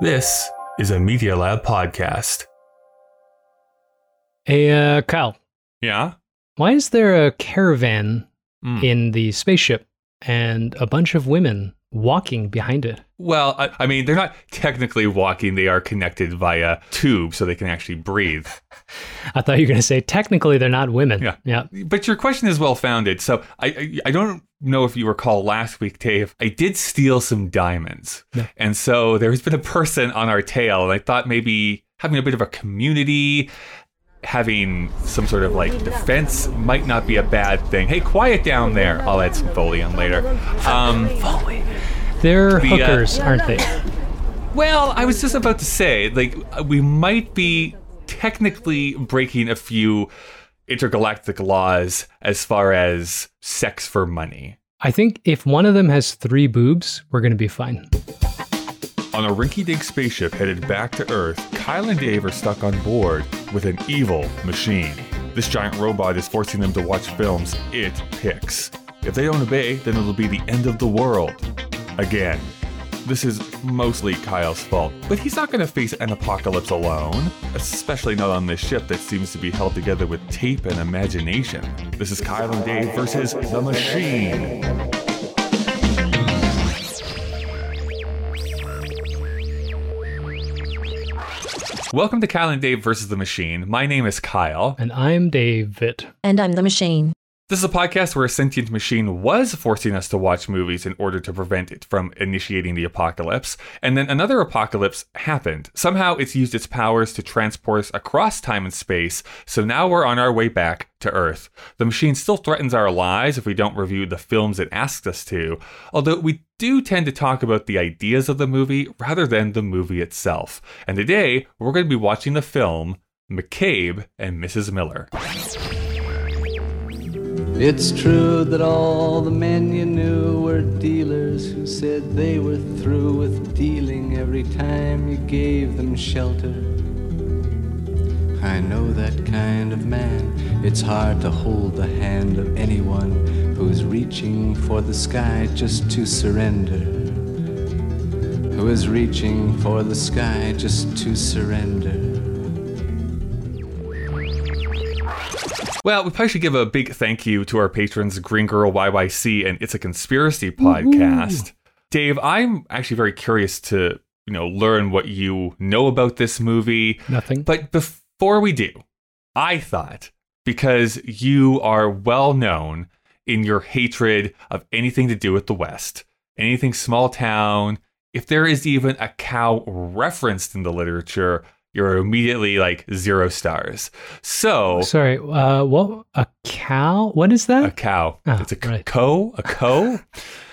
This is a Media Lab podcast. Hey, uh, Kyle, Yeah? why is there a caravan Mm. in the spaceship and a bunch of women walking behind it? Well, I, I mean, they're not technically walking, they are connected via tube so they can actually breathe. I thought you were going to say technically they're not women. Yeah. Yeah. But your question is well founded. So I, I I don't know if you recall last week, Dave. I did steal some diamonds, Yeah. and so there's been a person on our tail, and I thought maybe having a bit of a community. Having some sort of like defense might not be a bad thing. Hey, quiet down there. I'll add some Foley on later. Um, They're The, uh, hookers, aren't they? Well, I was just about to say, like, we might be technically breaking a few intergalactic laws as far as sex for money. I think if one of them has three boobs, we're going to be fine. On a rinky dink spaceship headed back to Earth, Kyle and Dave are stuck on board with an evil machine. This giant robot is forcing them to watch films it picks. If they don't obey, then it'll be the end of the world. Again. This is mostly Kyle's fault, but he's not going to face an apocalypse alone, especially not on this ship that seems to be held together with tape and imagination. This is Kyle and Dave versus the machine. Welcome to Kyle and Dave versus the Machine. My name is Kyle. And I'm David. And I'm the machine. This is a podcast where a sentient machine was forcing us to watch movies in order to prevent it from initiating the apocalypse. And then another apocalypse happened. Somehow it's used its powers to transport us across time and space. So now we're on our way back to Earth. The machine still threatens our lives if we don't review the films it asks us to, although we do tend to talk about the ideas of the movie rather than the movie itself. And today we're going to be watching the film McCabe and Mrs. Miller. It's true that all the men you knew were dealers who said they were through with dealing every time you gave them shelter. I know that kind of man. It's hard to hold the hand of anyone who's reaching for the sky just to surrender. Who is reaching for the sky just to surrender. Well, we probably should give a big thank you to our patrons, Green Girl YYC and It's a Conspiracy podcast. Dave, I'm actually very curious to, you know, learn what you know about this movie. Nothing. But before we do, I thought because you are well known in your hatred of anything to do with the West, anything small town, if there is even a cow referenced in the literature, you're immediately like zero stars. So Sorry, uh, what? A cow? What is that? a cow. Oh, it's a c- right. co, a co.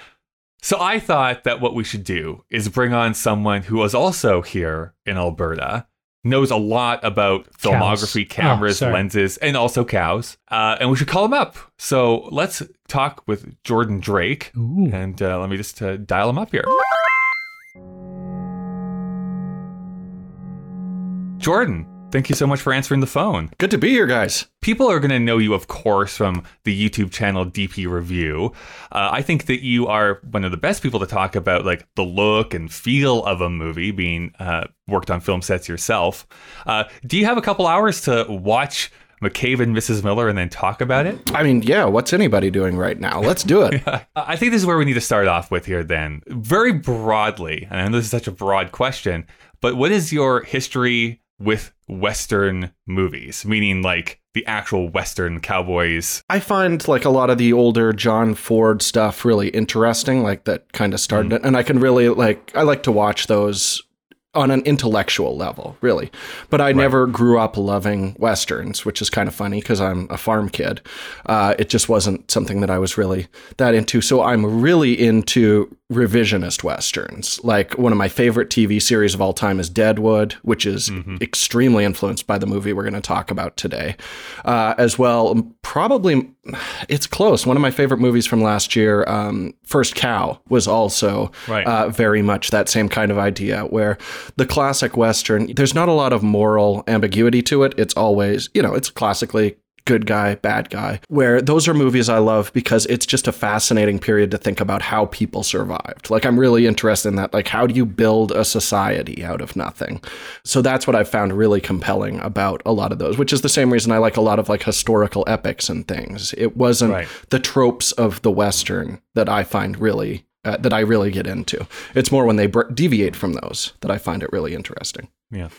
so I thought that what we should do is bring on someone who was also here in Alberta, knows a lot about filmography, Cows. Oh, cameras, sorry. lenses, and also cows. Uh, and we should call him up. So let's talk with Jordan Drake. Ooh. And uh, let me just uh, dial him up here. Jordan, thank you so much for answering the phone. Good to be here, guys. People are going to know you, of course, from the YouTube channel DP Review. Uh, I think that you are one of the best people to talk about like the look and feel of a movie, being uh, worked on film sets yourself. Uh, do you have a couple hours to watch McCabe and Mrs. Miller and then talk about it? I mean, yeah, what's anybody doing right now? Let's do it. I think this is where we need to start off with here, then. Very broadly, and I know this is such a broad question, but what is your history with Western movies? Meaning, like the actual Western cowboys. I find like a lot of the older John Ford stuff really interesting, like that kind of started mm-hmm. it. And I can really like, I like to watch those on an intellectual level, really. But I never grew up loving Westerns, which is kind of funny because I'm a farm kid. Uh, it just wasn't something that I was really that into. So I'm really into revisionist Westerns. Like one of my favorite TV series of all time is Deadwood, which is extremely influenced by the movie we're going to talk about today. Uh, as well, probably it's close. One of my favorite movies from last year, um, First Cow, was also Right. uh, very much that same kind of idea where the classic Western, there's not a lot of moral ambiguity to it. It's always, you know, it's classically good guy, bad guy, where those are movies I love because it's just a fascinating period to think about how people survived. Like, I'm really interested in that. Like, how do you build a society out of nothing? So that's what I found really compelling about a lot of those, which is the same reason I like a lot of like historical epics and things. It wasn't Right. the tropes of the Western that I find really. Uh, that I really get into. It's more when they br- deviate from those that I find it really interesting. Yeah.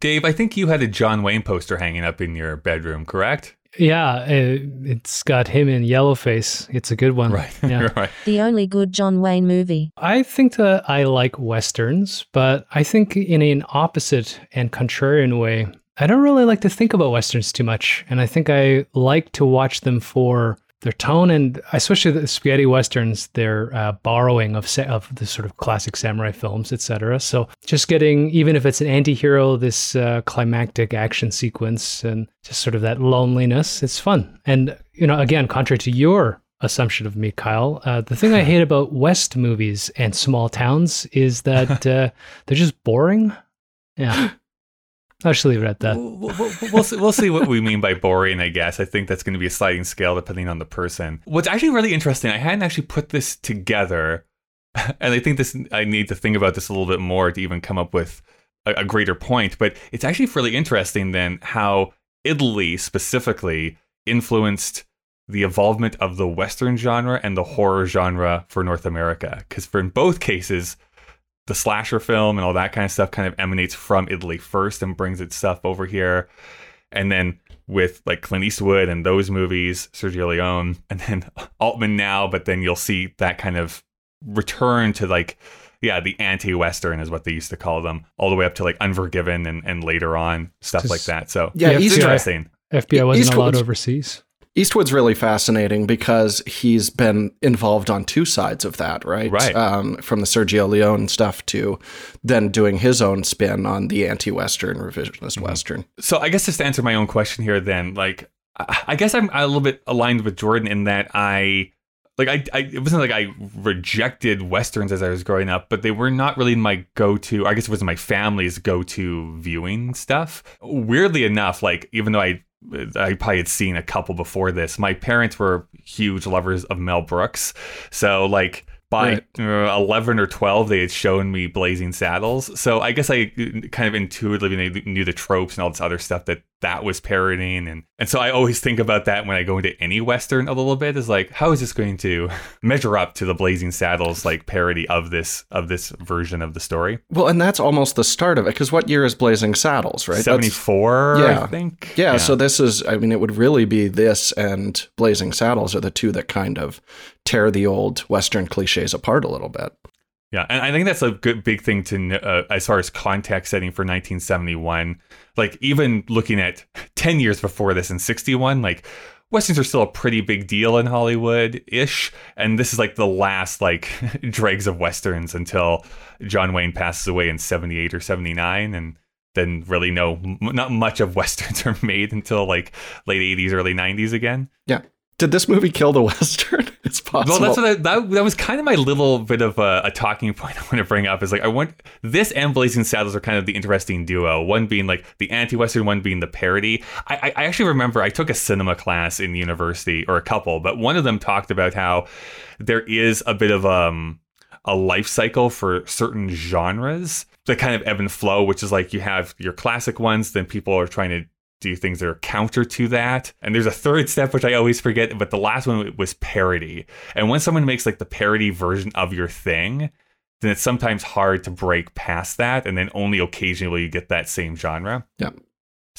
Dave, I think you had a John Wayne poster hanging up in your bedroom, correct? Yeah, it's got him in Yellowface. It's a good one. Yeah. right. The only good John Wayne movie. I think that I like westerns, but I think in an opposite and contrarian way, I don't really like to think about westerns too much, and I think I like to watch them for their tone and especially the spaghetti westerns, their uh, borrowing of sa- of the sort of classic samurai films, etc. So just getting even if it's an anti-hero, this uh, climactic action sequence and just sort of that loneliness, it's fun. And you know, again, contrary to your assumption of me, Kyle. Uh, the thing I hate about West movies and small towns is that uh, they're just boring. Yeah. I'll just leave it at that. We'll, we'll, we'll, see, we'll see what we mean by boring, I guess. I think that's going to be a sliding scale depending on the person. What's actually really interesting, I hadn't actually put this together, and I think this I need to think about this a little bit more to even come up with a, a greater point. But it's actually really interesting then how Italy specifically influenced the evolvement of the Western genre and the horror genre for North America. Because for in both cases, the slasher film and all that kind of stuff kind of emanates from Italy first and brings its stuff over here. And then with like Clint Eastwood and those movies, Sergio Leone, and then Altman now, but then you'll see that kind of return to like, yeah, the anti Western is what they used to call them, all the way up to like Unforgiven and, and later on, stuff like that. So Yeah, it's Eastwood- interesting. FBI wasn't allowed overseas. Eastwood's really fascinating because he's been involved on two sides of that, right? Right. Um, from the Sergio Leone stuff to then doing his own spin on the anti-Western revisionist Mm-hmm. Western. So I guess just to answer my own question here, then, like, I guess I'm a little bit aligned with Jordan in that I, like, I, I it wasn't like I rejected westerns as I was growing up, but they were not really my go-to. I guess it was my family's go-to viewing stuff. Weirdly enough, like, even though I. I probably had seen a couple before this. My parents were huge lovers of Mel Brooks. So, like, by Right. uh, 11 or 12 they had shown me blazing saddles so i guess i kind of intuitively knew the tropes and all this other stuff that that was parodying and and so i always think about that when i go into any western a little bit is like how is this going to measure up to the blazing saddles like parody of this of this version of the story Well, and that's almost the start of it because what year is Blazing Saddles, right? That's- 74 i Yeah. think Yeah, so this is, I mean, it would really be this and Blazing Saddles are the two that kind of tear the old Western cliches apart a little bit. Yeah, and I think that's a good big thing to uh, as far as context setting for 1971. Like even looking at 10 years before this in 61, like westerns are still a pretty big deal in Hollywood ish, and this is like the last like dregs of westerns until John Wayne passes away in 78 or 79 and then really no m- not much of westerns are made until like late 80s early 90s again. Yeah. Did this movie kill the Western? It's possible. Well, that's what I, that, that was kind of my little bit of a, a talking point I want to bring up is like I want this and Blazing Saddles are kind of the interesting duo. One being like the anti-western, one being the parody. I, I, I actually remember I took a cinema class in university or a couple, but one of them talked about how there is a bit of um a life cycle for certain genres that kind of ebb and flow, which is like you have your classic ones, then people are trying to do things that are counter to that. And there's a third step, which I always forget, but the last one was parody. And when someone makes like the parody version of your thing, then it's sometimes hard to break past that. And then only occasionally you get that same genre. Yeah.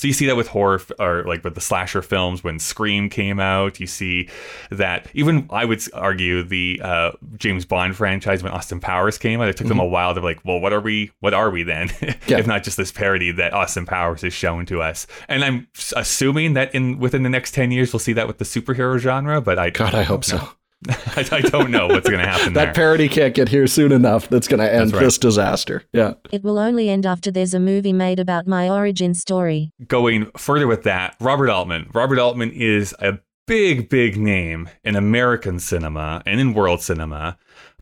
So you see that with horror or like with the slasher films when Scream came out. You see that even I would argue the uh, James Bond franchise when Austin Powers came out. It took them a while to be like, well, what are we? What are we then? Yeah. if not just this parody that Austin Powers has shown to us. And I'm assuming that in within the next ten years we'll see that with the superhero genre. But I God, I hope so. I, I don't know what's going to happen That there. parody can't get here soon enough. That's going to end right. this disaster. Yeah. It will only end after there's a movie made about my origin story. going further with that, Robert Altman. Robert Altman is a big, big name in American cinema and in world cinema.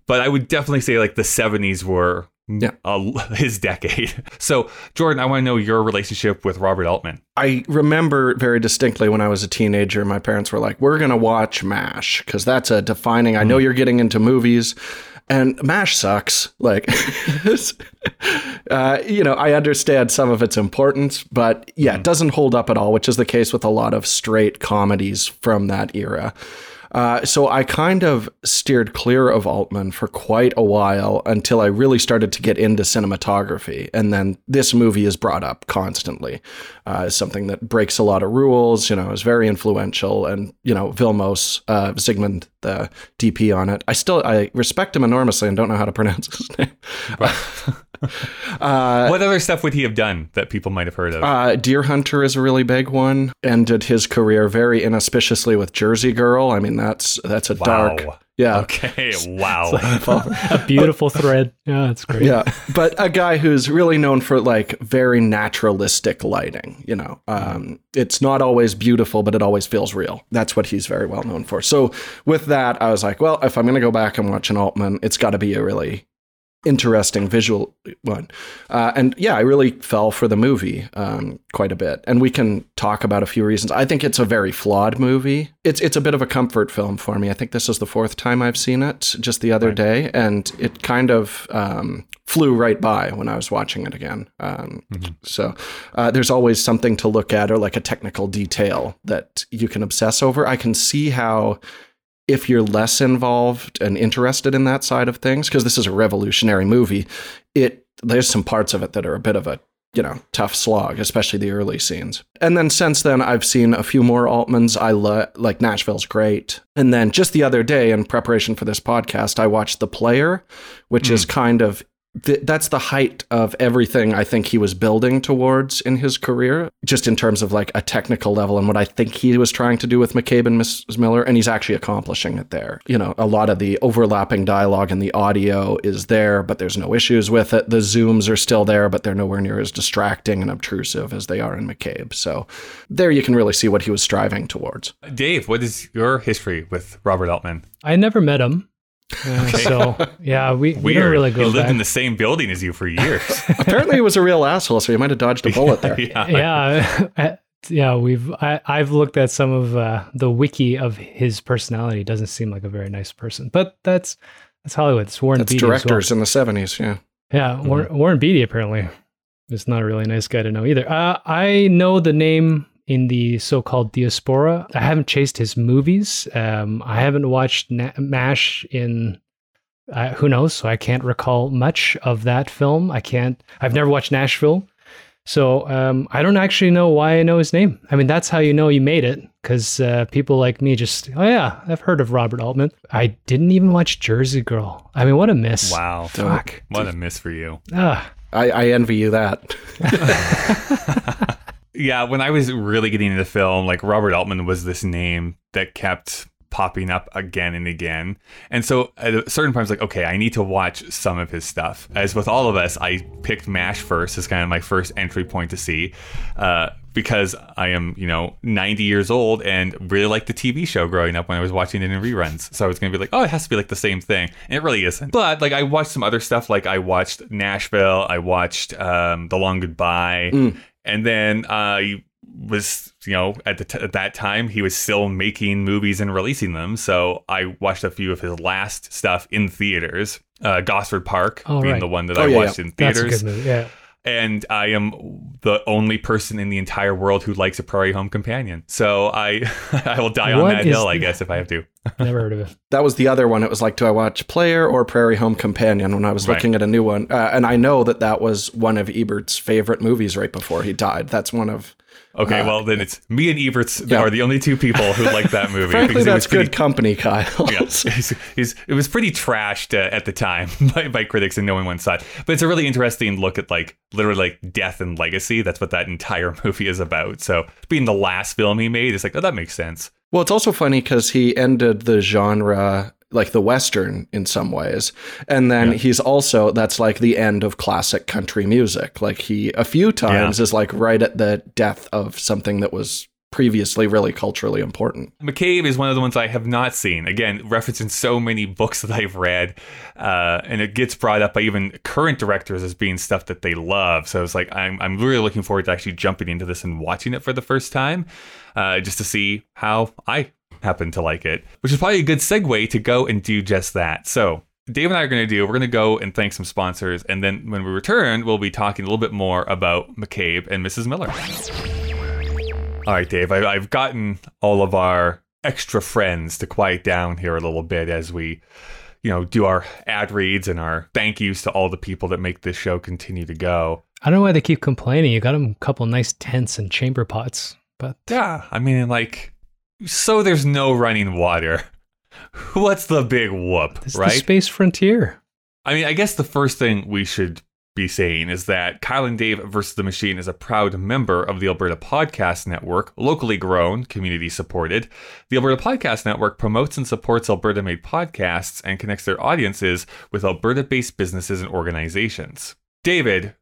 But I would definitely say like the 70s were Yeah. uh, his decade. So, Jordan, I want to know your relationship with Robert Altman. I remember very distinctly when I was a teenager, my parents were like, "We're gonna watch MASH because that's a defining." I know you're getting into movies, and MASH sucks. Like, uh, you know, I understand some of its importance, but yeah, it doesn't hold up at all, which is the case with a lot of straight comedies from that era. Uh, so I kind of steered clear of Altman for quite a while until I really started to get into cinematography. And then this movie is brought up constantly uh, as something that breaks a lot of rules, you know, is very influential. And, you know, Vilmos, uh, Zsigmond, the DP on it, I still, I respect him enormously and don't know how to pronounce his name. what other stuff would he have done that people might have heard of? Uh, Deer Hunter is a really big one. Ended his career very inauspiciously with Jersey Girl. I mean, that's that's a dark. Yeah. Okay. Wow. a beautiful thread. Yeah, that's great. Yeah, but a guy who's really known for like very naturalistic lighting. You know, um, it's not always beautiful, but it always feels real. That's what he's very well known for. So with that, I was like, well, if I'm going to go back and watch an Altman, it's got to be a really interesting visual one. Uh, and yeah, I really fell for the movie um, quite a bit. And we can talk about a few reasons. I think it's a very flawed movie. It's it's a bit of a comfort film for me. I think this is the fourth time I've seen it just the other right. day, and it kind of um, flew right by when I was watching it again. Um, mm-hmm. So uh, there's always something to look at or like a technical detail that you can obsess over. I can see how if you're less involved and interested in that side of things, because this is a revolutionary movie, it there's some parts of it that are a bit of a you know tough slog, especially the early scenes. And then since then, I've seen a few more Altmans. I lo- like Nashville's great. And then just the other day, in preparation for this podcast, I watched The Player, which mm. is kind of th- that's the height of everything I think he was building towards in his career, just in terms of like a technical level and what I think he was trying to do with McCabe and Mrs. Miller. And he's actually accomplishing it there. You know, a lot of the overlapping dialogue and the audio is there, but there's no issues with it. The zooms are still there, but they're nowhere near as distracting and obtrusive as they are in McCabe. So there you can really see what he was striving towards. Dave, what is your history with Robert Altman? I never met him. Okay. So yeah, we, we don't really go. He lived back. in the same building as you for years. Apparently, he was a real asshole, so you might have dodged a bullet there. yeah, yeah, yeah. We've I, have looked at some of uh, the wiki of his personality. Doesn't seem like a very nice person, but that's that's Hollywood. It's Warren. That's Beatty directors well. in the seventies. Yeah. Yeah, mm-hmm. Warren, Warren Beatty apparently is not a really nice guy to know either. Uh, I know the name in the so-called diaspora. I haven't chased his movies. Um, I haven't watched Na- Mash in uh, who knows. So I can't recall much of that film. I can't. I've never watched Nashville, so um, I don't actually know why I know his name. I mean, that's how you know you made it, because uh, people like me just, oh yeah, I've heard of Robert Altman. I didn't even watch Jersey Girl. I mean, what a miss! Wow, fuck, what a miss for you. Ah. I, I envy you that. yeah, when I was really getting into film, like Robert Altman was this name that kept popping up again and again. And so at a certain point, I was like, okay, I need to watch some of his stuff. As with all of us, I picked MASH first as kind of my first entry point to see. Uh, because I am, you know, 90 years old and really liked the TV show growing up when I was watching it in reruns. So I was going to be like, oh, it has to be like the same thing. And it really isn't. But like I watched some other stuff. Like I watched Nashville, I watched um, The Long Goodbye. Mm. And then I was you know at the t- at that time he was still making movies and releasing them so i watched a few of his last stuff in theaters uh gosford park oh, being right. the one that oh, i yeah, watched yeah. in theaters yeah and I am the only person in the entire world who likes a Prairie Home Companion. So I I will die on what that hill, I guess, if I have to. Never heard of it. That was the other one. It was like, do I watch Player or Prairie Home Companion when I was looking at a new one? Uh, and I know that that was one of Ebert's favorite movies right before he died. That's one of Okay, uh, well then it's me and Ebert's yeah. are the only two people who like that movie. Frankly, that's pretty, good company, Kyle. yeah, he's, he's, it was pretty trashed uh, at the time by, by, critics, and no one went saw. But it's a really interesting look at like literally like death and legacy. That's what that entire movie is about. So being the last film he made, it's like oh that makes sense. Well, it's also funny because he ended the genre like the western in some ways and then yeah. he's also that's like the end of classic country music like he a few times yeah. is like right at the death of something that was previously really culturally important. McCabe is one of the ones I have not seen. Again, referencing so many books that I've read, uh, and it gets brought up by even current directors as being stuff that they love. So it's like I'm I'm really looking forward to actually jumping into this and watching it for the first time, uh, just to see how I happen to like it. Which is probably a good segue to go and do just that. So. Dave and I are going to do, we're going to go and thank some sponsors. And then when we return, we'll be talking a little bit more about McCabe and Mrs. Miller. All right, Dave, I, I've gotten all of our extra friends to quiet down here a little bit as we, you know, do our ad reads and our thank yous to all the people that make this show continue to go. I don't know why they keep complaining. You got them a couple nice tents and chamber pots, but Yeah, I mean, like, so there's no running water. What's the big whoop, is right? space frontier. I mean, I guess the first thing we should be saying is that Kyle and Dave versus the Machine is a proud member of the Alberta Podcast Network, locally grown, community supported. The Alberta Podcast Network promotes and supports Alberta made podcasts and connects their audiences with Alberta based businesses and organizations. David,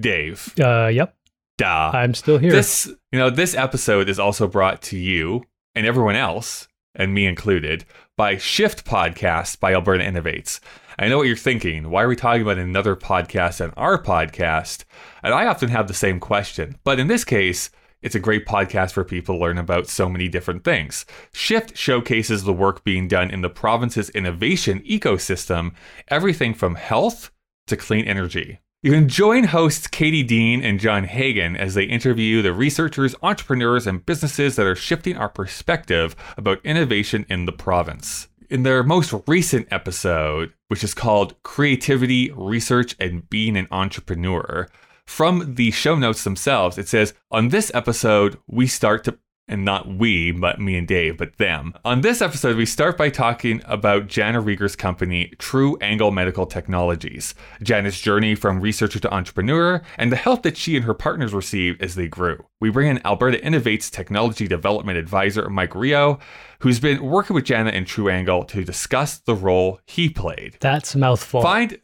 Dave, Uh, yep, duh. I'm still here. This, you know, this episode is also brought to you and everyone else, and me included, by Shift Podcast by Alberta Innovates. I know what you're thinking. Why are we talking about another podcast and our podcast? And I often have the same question. But in this case, it's a great podcast for people to learn about so many different things. Shift showcases the work being done in the province's innovation ecosystem, everything from health to clean energy. You can join hosts Katie Dean and John Hagen as they interview the researchers, entrepreneurs, and businesses that are shifting our perspective about innovation in the province. In their most recent episode, which is called Creativity, Research, and Being an Entrepreneur, from the show notes themselves, it says, On this episode, we start to and not we, but me and Dave, but them. On this episode, we start by talking about Jana Rieger's company, True Angle Medical Technologies, Jana's journey from researcher to entrepreneur, and the help that she and her partners received as they grew. We bring in Alberta Innovates Technology Development Advisor Mike Rio, who's been working with Jana and True Angle to discuss the role he played. That's a mouthful. Find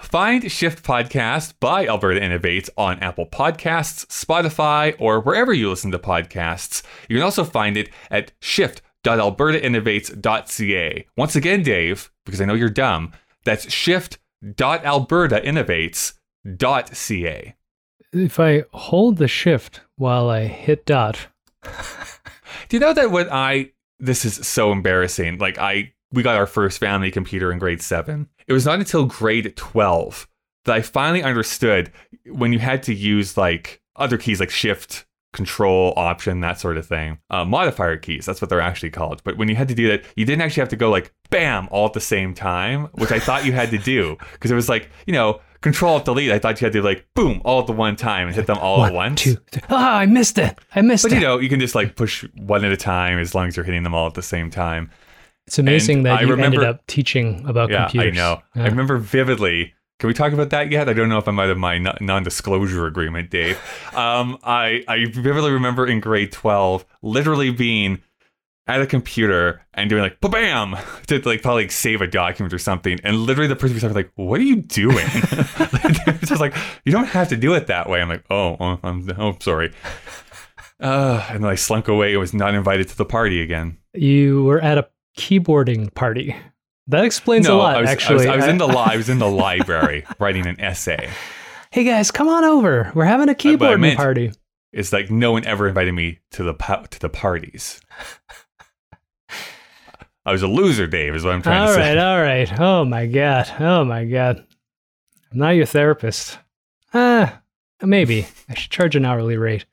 Find Shift Podcast by Alberta Innovates on Apple Podcasts, Spotify, or wherever you listen to podcasts. You can also find it at shift.albertainnovates.ca. Once again, Dave, because I know you're dumb, that's shift.albertainnovates.ca. If I hold the shift while I hit dot, Do you know that when I this is so embarrassing. Like I we got our first family computer in grade 7. It was not until grade 12 that I finally understood when you had to use like other keys like shift control option that sort of thing uh, modifier keys that's what they're actually called but when you had to do that you didn't actually have to go like bam all at the same time which i thought you had to do because it was like you know control delete i thought you had to like boom all at the one time and hit them all one, at once two, three. Ah, I missed it. I missed but it. But you know you can just like push one at a time as long as you're hitting them all at the same time it's amazing and that I you remember- ended up teaching about yeah computers. i know Yeah. i remember vividly can we talk about that yet? I don't know if I'm out of my non- non-disclosure agreement, Dave. Um, I I vividly remember in grade 12 literally being at a computer and doing like bam to like probably like save a document or something, and literally the person was like, "What are you doing?" They're just like, "You don't have to do it that way." I'm like, "Oh, oh I'm oh sorry." Uh, and then I slunk away and was not invited to the party again. You were at a keyboarding party. That explains a lot, I was, actually. I was, I was in the li- I was in the library writing an essay. hey guys, come on over. We're having a keyboarding meant- party. It's like no one ever invited me to the to the parties. I was a loser, Dave. Is what I'm trying All to say. right, all right. Oh my god. Oh my god. I'm not your therapist. Ah, maybe. I should charge an hourly rate.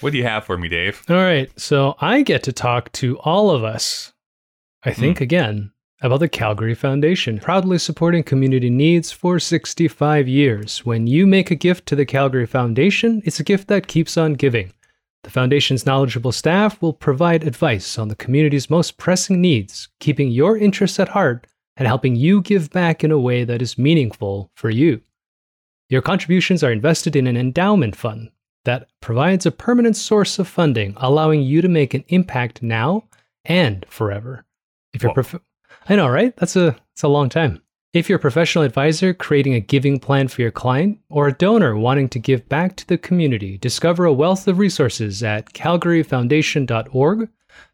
What do you have for me, Dave? All right. So I get to talk to all of us, I think hmm. again, about the Calgary Foundation, proudly supporting community needs for 65 years. When you make a gift to the Calgary Foundation, it's a gift that keeps on giving. The Foundation's knowledgeable staff will provide advice on the community's most pressing needs, keeping your interests at heart and helping you give back in a way that is meaningful for you. Your contributions are invested in an endowment fund that provides a permanent source of funding, allowing you to make an impact now and forever. If you're prof- I know, right? That's a it's a long time. If you're a professional advisor creating a giving plan for your client, or a donor wanting to give back to the community, discover a wealth of resources at calgaryfoundation.org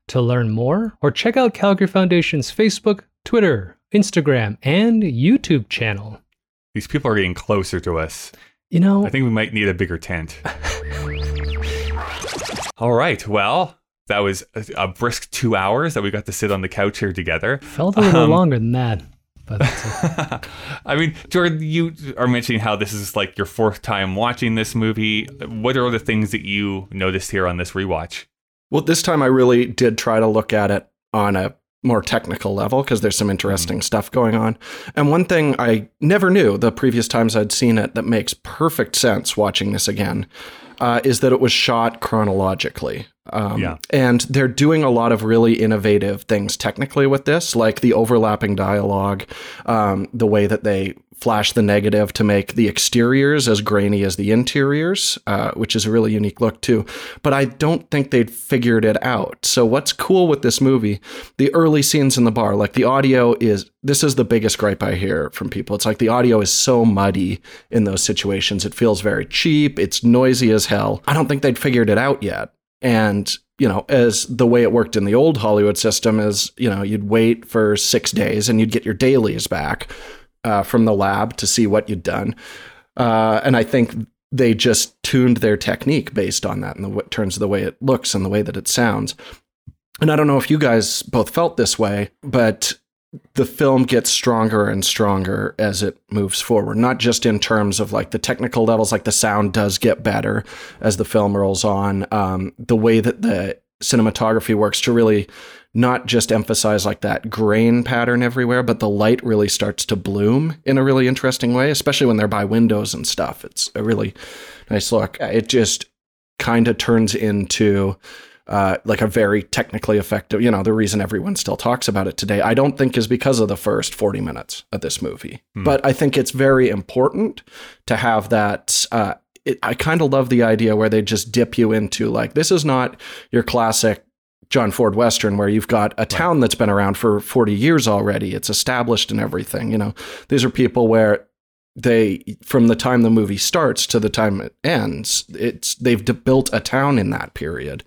to learn more, or check out Calgary Foundation's Facebook, Twitter, Instagram, and YouTube channel. These people are getting closer to us. You know, I think we might need a bigger tent. All right. Well, that was a, a brisk two hours that we got to sit on the couch here together. felt a little Um, longer than that. But okay. I mean, Jordan, you are mentioning how this is like your fourth time watching this movie. What are the things that you noticed here on this rewatch? Well, this time I really did try to look at it on a more technical level because there's some interesting stuff going on. And one thing I never knew the previous times I'd seen it that makes perfect sense watching this again uh, is that it was shot chronologically. Um, Yeah. And they're doing a lot of really innovative things technically with this, like the overlapping dialogue, um, the way that they flash the negative to make the exteriors as grainy as the interiors, uh, which is a really unique look too. But I don't think they'd figured it out. So what's cool with this movie, the early scenes in the bar, like the audio is this is the biggest gripe I hear from people. It's like the audio is so muddy in those situations. It feels very cheap. It's noisy as hell. I don't think they'd figured it out yet. And you know, as the way it worked in the old Hollywood system is, you know, you'd wait for six days and you'd get your dailies back uh, from the lab to see what you'd done. Uh, and I think they just tuned their technique based on that in the w- terms of the way it looks and the way that it sounds. And I don't know if you guys both felt this way, but the film gets stronger and stronger as it moves forward, not just in terms of like the technical levels, like the sound does get better as the film rolls on. Um, the way that the cinematography works to really not just emphasize like that grain pattern everywhere, but the light really starts to bloom in a really interesting way, especially when they're by windows and stuff. It's a really nice look. It just kind of turns into uh, like a very technically effective, you know, the reason everyone still talks about it today, I don't think is because of the first 40 minutes of this movie. But I think it's very important to have that. Uh, it, I kind of love the idea where they just dip you into like, this is not your classic John Ford Western where you've got a town that's been around for 40 years already. It's established and everything. You know, these are people where they from the time the movie starts to the time it ends it's they've d- built a town in that period.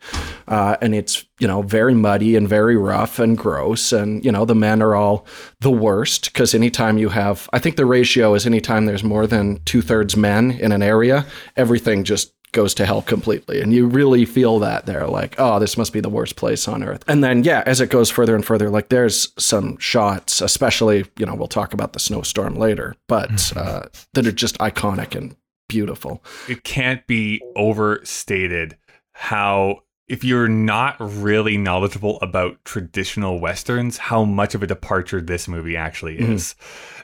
Uh, and it's you know very muddy and very rough and gross. And you know the men are all the worst because anytime you have i think the ratio is anytime there's more than two-thirds men in an area everything just goes to hell completely. And you really feel that there like oh this must be the worst place on earth. And then yeah as it goes further and further like there's some shots especially you know we'll talk about the snowstorm later but uh, that are just iconic and beautiful. It can't be overstated how if you're not really knowledgeable about traditional westerns, how much of a departure this movie actually is.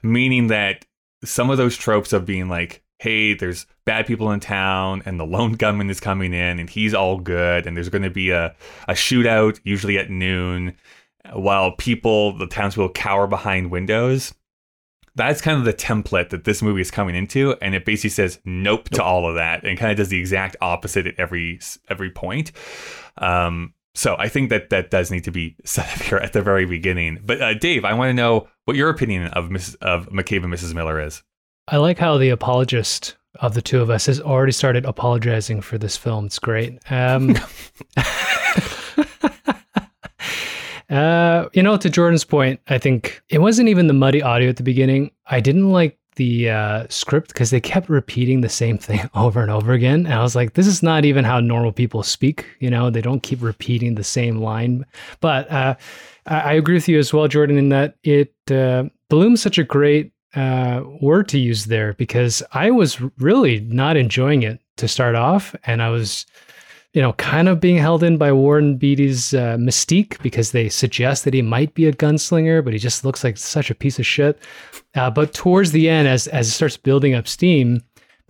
Meaning that some of those tropes of being like, hey, there's bad people in town and the lone gunman is coming in and he's all good and there's going to be a, a shootout, usually at noon, while people, the townspeople cower behind windows. That's kind of the template that this movie is coming into, and it basically says nope, to all of that, and kind of does the exact opposite at every every point. Um, so I think that that does need to be said up here at the very beginning. But uh, Dave, I want to know what your opinion of Miss of McCabe and Mrs. Miller is. I like how the apologist of the two of us has already started apologizing for this film. It's great. Um, uh, you know, to Jordan's point, I think it wasn't even the muddy audio at the beginning. I didn't like the uh, script because they kept repeating the same thing over and over again. And I was like, this is not even how normal people speak. You know, they don't keep repeating the same line. But uh, I, I agree with you as well, Jordan, in that it uh, Bloom's such a great uh, word to use there because I was really not enjoying it to start off, and I was, you know, kind of being held in by Warren Beatty's uh, mystique because they suggest that he might be a gunslinger, but he just looks like such a piece of shit. Uh, but towards the end, as as it starts building up steam,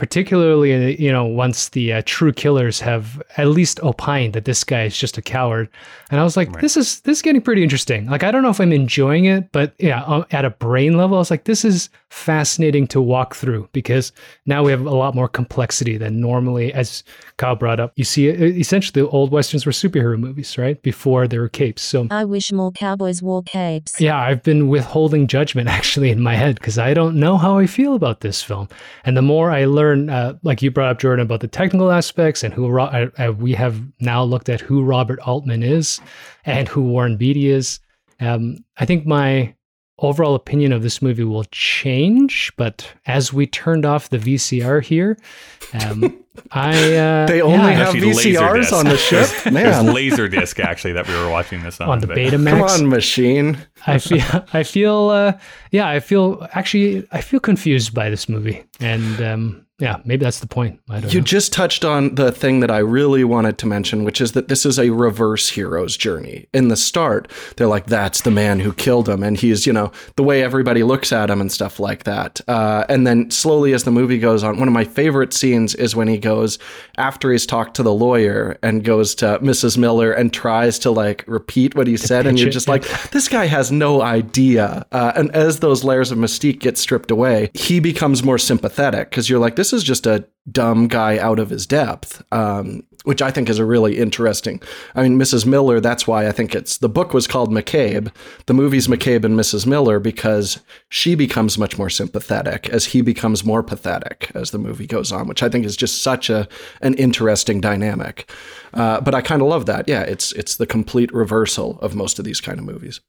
particularly uh, you know once the uh, true killers have at least opined that this guy is just a coward and i was like Right. this is this is getting pretty interesting like i don't know if i'm enjoying it but yeah uh, at a brain level i was like this is fascinating to walk through because now we have a lot more complexity than normally as kyle brought up you see uh, essentially the old westerns were superhero movies right before there were capes so I wish more cowboys wore capes. yeah, I've been withholding judgment actually in my head because I don't know how I feel about this film. And the more I learn, uh, like you brought up, Jordan, about the technical aspects and who Ro- uh, uh, we have now looked at who Robert Altman is and who Warren Beatty is, um, I think my overall opinion of this movie will change. But as we turned off the VCR here, um, I uh, They only yeah, have VCRs on the ship? There's Man. Laserdisc actually that we were watching this on. on the but- Come Betamax. on, machine. I feel I feel uh, yeah I feel actually I feel confused by this movie and um, yeah maybe that's the point You know. just touched on the thing that I really wanted to mention, which is that this is a reverse hero's journey. In the start, they're like, that's the man who killed him. And he's, you know, the way everybody looks at him and stuff like that. Uh, and then slowly, as the movie goes on, one of my favorite scenes is when he goes after he's talked to the lawyer and goes to Mrs. Miller and tries to like repeat what he said. And you're just like, this guy has no idea. Uh, and as those layers of mystique get stripped away, he becomes more sympathetic because you're like, this is just a dumb guy out of his depth. Um, which I think is a really interesting. I mean, Mrs. Miller. That's why I think it's the book was called McCabe. The movie's McCabe and Mrs. Miller because she becomes much more sympathetic as he becomes more pathetic as the movie goes on, which I think is just such a an interesting dynamic. Uh, but I kind of love that. Yeah, it's it's the complete reversal of most of these kind of movies.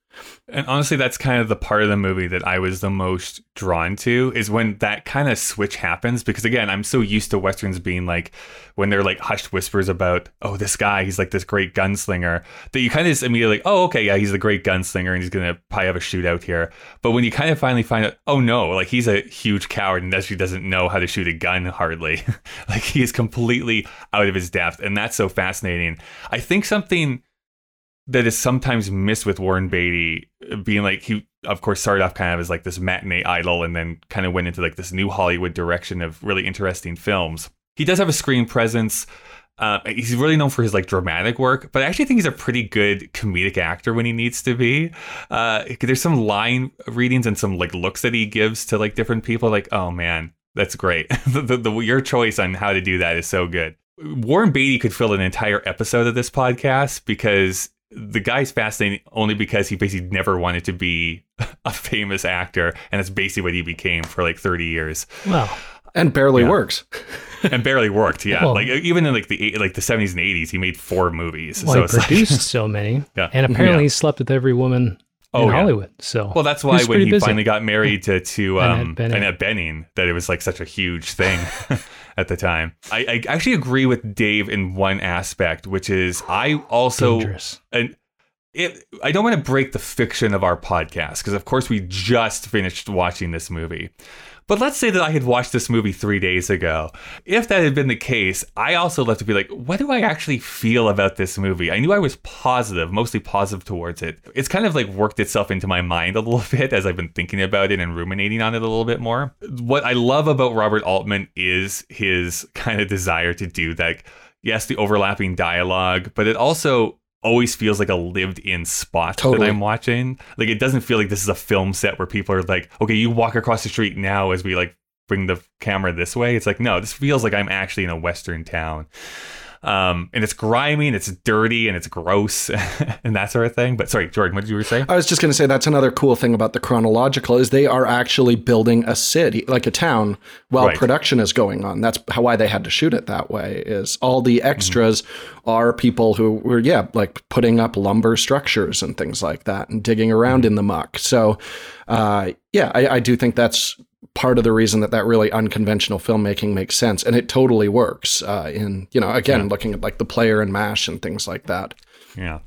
And honestly, that's kind of the part of the movie that I was the most drawn to is when that kind of switch happens. Because again, I'm so used to westerns being like when they're like hushed whispers about, oh, this guy, he's like this great gunslinger, that you kind of just immediately like, oh, okay, yeah, he's the great gunslinger and he's gonna probably have a shootout here. But when you kind of finally find out, oh no, like he's a huge coward and actually doesn't know how to shoot a gun hardly, like he is completely out of his depth, and that's so fascinating. I think something that is sometimes missed with Warren Beatty being like he of course started off kind of as like this matinee idol and then kind of went into like this new Hollywood direction of really interesting films. He does have a screen presence. Uh, he's really known for his like dramatic work, but I actually think he's a pretty good comedic actor when he needs to be. Uh, there's some line readings and some like looks that he gives to like different people. Like, oh man, that's great. the, the, the, your choice on how to do that is so good. Warren Beatty could fill an entire episode of this podcast because the guy's fascinating only because he basically never wanted to be a famous actor, and that's basically what he became for like 30 years, well And barely Yeah. works. and barely worked. Yeah, Well- like even in like the eight- like the 70s and 80s, he made four movies. well so he it's like, produced so many Yeah. and apparently Yeah. he slept with every woman Oh, in yeah. Hollywood so well, that's why was when he busy. finally got married to to Annette um, Bening. Annette Bening, that it was like such a huge thing. At the time, I, I actually agree with Dave in one aspect, which is I also dangerous and it, I don't want to break the fiction of our podcast because, of course, we just finished watching this movie. But let's say that I had watched this movie three days ago. If that had been the case, I also left to be like, what do I actually feel about this movie? I knew I was positive, mostly positive towards it. It's kind of like worked itself into my mind a little bit as I've been thinking about it and ruminating on it a little bit more. What I love about Robert Altman is his kind of desire to do that. Yes, the overlapping dialogue, but it also always feels like a lived in spot Totally. that I'm watching. Like it doesn't feel like this is a film set where people are like, okay, you walk across the street now as we like bring the camera this way. It's like, no, this feels like I'm actually in a Western town. Um, and it's grimy and it's dirty and it's gross and that sort of thing. But sorry, Jordan, what did you saying? I was just going to say that's another cool thing about the chronological is they are actually building a city, like a town, while Right. production is going on. That's how why they had to shoot it that way. Is all the extras are people who were yeah like putting up lumber structures and things like that and digging around in the muck. So uh, yeah, I, I do think that's part of the reason that that really unconventional filmmaking makes sense and it totally works uh, in you know again looking at like the player and mash and things like that Yeah.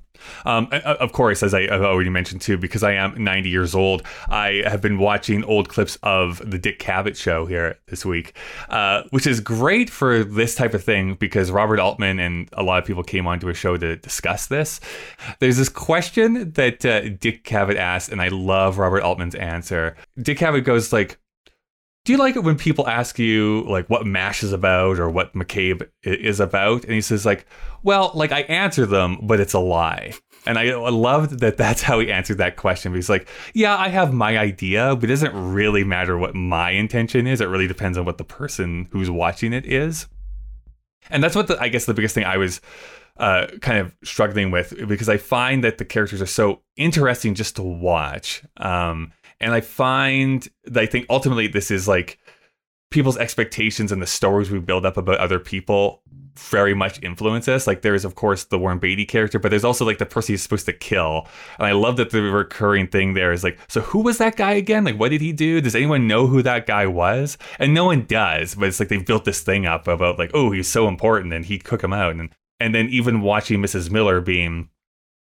Um, of course, as I, I've already mentioned too, because I am 90 years old, I have been watching old clips of the Dick Cavett show here this week, uh, which is great for this type of thing because Robert Altman and a lot of people came onto a show to discuss this. There's this question that uh, Dick Cavett asked, and I love Robert Altman's answer. Dick Cavett goes like, do you like it when people ask you like what MASH is about or what McCabe is about? And he says like, well, like I answer them, but it's a lie. And I, loved that that's how he answered that question. He's like, yeah, I have my idea, but it doesn't really matter what my intention is. It really depends on what the person who's watching it is. And that's what the, I guess the biggest thing I was uh, kind of struggling with because I find that the characters are so interesting just to watch. Um, and I find that I think ultimately this is like people's expectations and the stories we build up about other people very much influence us. Like there is of course the Warren Beatty character, but there's also like the person he's supposed to kill. And I love that the recurring thing there is like, so who was that guy again? Like what did he do? Does anyone know who that guy was? And no one does, but it's like they've built this thing up about like, oh, he's so important and he cook him out. And and then even watching Mrs. Miller being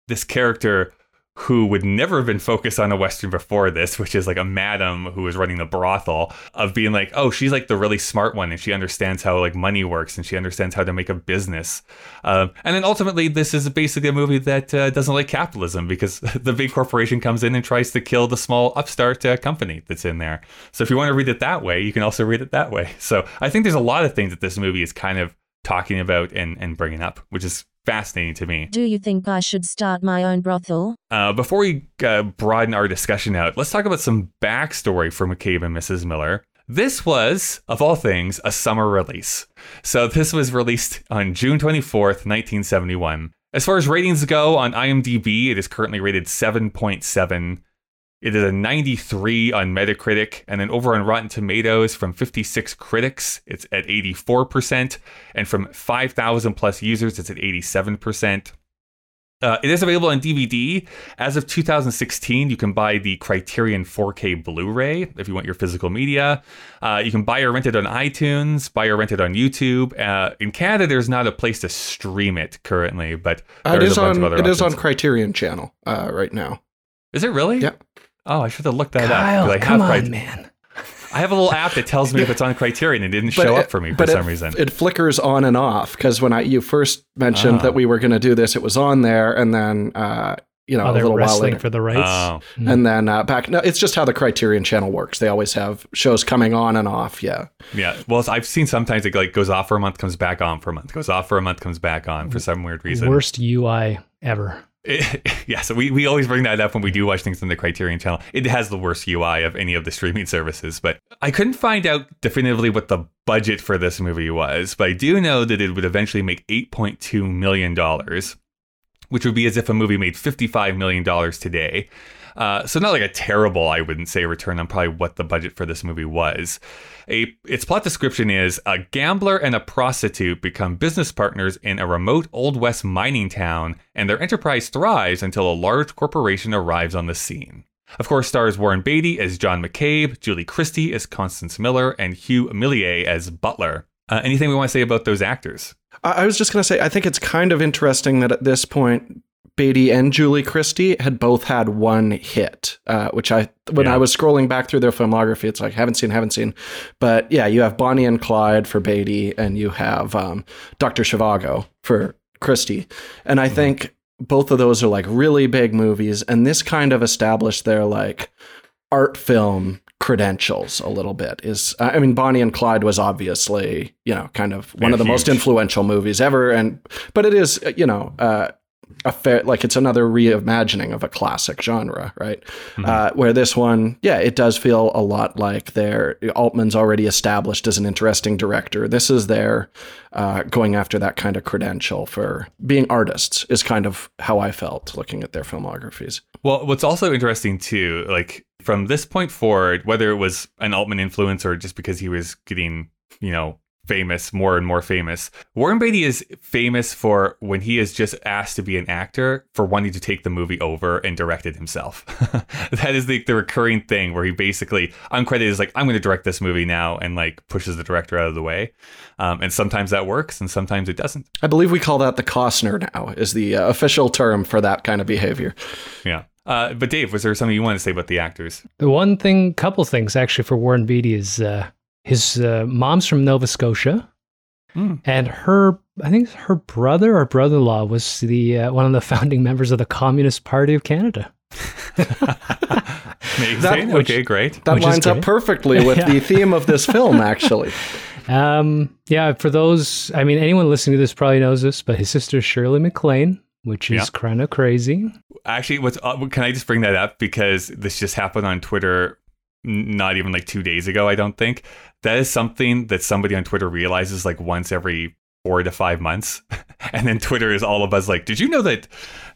this character who would never have been focused on a western before this, which is like a madam who is running the brothel, of being like, oh, she's like the really smart one, and she understands how like money works, and she understands how to make a business. Um, and then ultimately, this is basically a movie that uh, doesn't like capitalism because the big corporation comes in and tries to kill the small upstart uh, company that's in there. So if you want to read it that way, you can also read it that way. So I think there's a lot of things that this movie is kind of talking about and, and bringing up, which is fascinating to me. Do you think I should start my own brothel? Uh, before we uh, broaden our discussion out, let's talk about some backstory for McCabe and Mrs. Miller. This was, of all things, a summer release. So this was released on June 24th, 1971. As far as ratings go on IMDb, it is currently rated 7.7. It is a 93 on Metacritic, and then over on Rotten Tomatoes from 56 critics, it's at 84%, and from 5,000 plus users, it's at 87%. Uh, it is available on DVD. As of 2016, you can buy the Criterion 4K Blu ray if you want your physical media. Uh, you can buy or rent it on iTunes, buy or rent it on YouTube. Uh, in Canada, there's not a place to stream it currently, but Uh, it is is a bunch on it is on. Criterion Channel uh, right now. Is it really? Yeah. Oh, I should have looked that up. Kyle, 'cause I come have on, Cri- man. I have a little app that tells me if it's on Criterion. It didn't show it- up for me for but some it, reason. It flickers on and off because when I you first mentioned Ah. that we were going to do this, it was on there, and then uh, you know Oh, a they're little while wrestling later, for the rights. oh, Mm. and then uh, back. No, it's just how the Criterion Channel works. They always have shows coming on and off. Yeah, yeah. Well, I've seen sometimes it like goes off for a month, comes back on for a month, goes off for a month, comes back on for some weird reason. Worst UI ever. yeah, so we, we always bring that up when we do watch things on the Criterion channel. It has the worst UI of any of the streaming services, but I couldn't find out definitively what the budget for this movie was, but I do know that it would eventually make $8.2 million, which would be as if a movie made $55 million today. Uh, so not like a terrible, I wouldn't say, return on probably what the budget for this movie was. A its plot description is a gambler and a prostitute become business partners in a remote old west mining town, and their enterprise thrives until a large corporation arrives on the scene. Of course, stars Warren Beatty as John McCabe, Julie Christie as Constance Miller, and Hugh Millais as Butler. Uh, anything we want to say about those actors? I, was just going to say I think it's kind of interesting that at this point. Beatty and Julie Christie had both had one hit, uh, which I when Yeah. I was scrolling back through their filmography, it's like haven't seen, haven't seen. But yeah, you have Bonnie and Clyde for Beatty, and you have um, Doctor Zhivago for Christie, and I think both of those are like really big movies, and this kind of established their like art film credentials a little bit is i mean bonnie and clyde was obviously you know kind of one of the most influential movies ever and but it is you know uh a fair like it's another reimagining of a classic genre right? Uh, where this one yeah it does feel a lot like their altman's already established as an interesting director. This is their uh, going after that kind of credential for being artists is kind of how i felt looking at their filmographies. Well, what's also interesting too, like from this point forward, whether it was an Altman influence or just because he was getting, you know, famous, more and more famous, Warren Beatty is famous for when he is just asked to be an actor for wanting to take the movie over and direct it himself. that is the, the recurring thing where he basically uncredited is like, I'm going to direct this movie now and like pushes the director out of the way. Um, and sometimes that works and sometimes it doesn't. I believe we call that the Costner now, is the uh, official term for that kind of behavior. Yeah. Uh, but Dave, was there something you wanted to say about the actors? The one thing, couple things actually for Warren Beatty is uh, his uh, mom's from Nova Scotia, Hmm. and her, I think her brother or brother-in-law was the uh, one of the founding members of the Communist Party of Canada. Amazing. That- okay, great. That Which lines up perfectly with the theme of this film, actually. Um, yeah, for those, I mean, anyone listening to this probably knows this, but his sister Shirley MacLaine, which is Yeah. kind of crazy. Actually, what's uh, can I just bring that up because this just happened on Twitter, n- not even like two days ago. I don't think that is something that somebody on Twitter realizes like once every four to five months, and then Twitter is all of us like, "Did you know that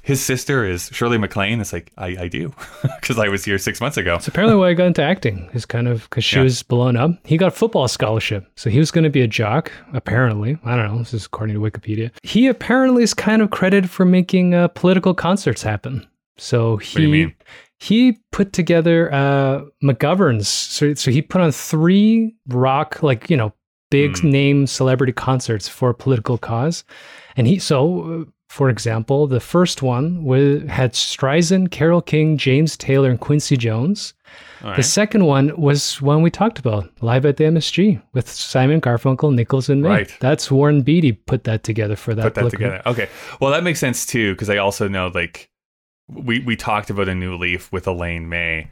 his sister is Shirley MacLaine?" It's like I, I do because I was here six months ago. It's apparently why I got into acting is kind of because she Yeah. was blown up. He got a football scholarship, so he was going to be a jock. Apparently, I don't know. This is according to Wikipedia. He apparently is kind of credited for making uh, political concerts happen. So he do you mean? He put together uh, McGovern's. So so he put on three rock like you know big Hmm. name celebrity concerts for a political cause, and he so. Uh, for example, the first one was, had Streisand, Carole King, James Taylor, and Quincy Jones. All The second one was one we talked about, live at the MSG with Simon Garfunkel, Nichols, and May. Right. That's Warren Beatty put that together for that. Put that together. Okay. Well, that makes sense too because I also know like we we talked about a new leaf with Elaine May,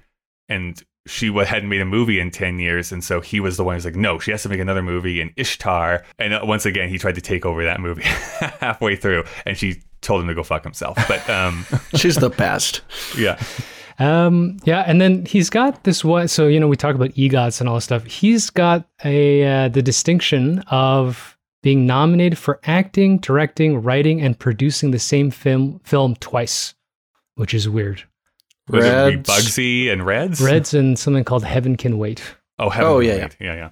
and she wa- hadn't made a movie in 10 years and so he was the one who's like no she has to make another movie in ishtar and uh, once again he tried to take over that movie halfway through and she told him to go fuck himself but um She's the best. yeah Um, yeah, and then he's got this one. So you know, we talk about EGOTs and all this stuff. He's got a uh, the distinction of being nominated for acting, directing, writing, and producing the same film film twice, which is weird. was it Bugsy and Reds Reds and something called Heaven Can Wait. oh heaven Oh, yeah, yeah yeah yeah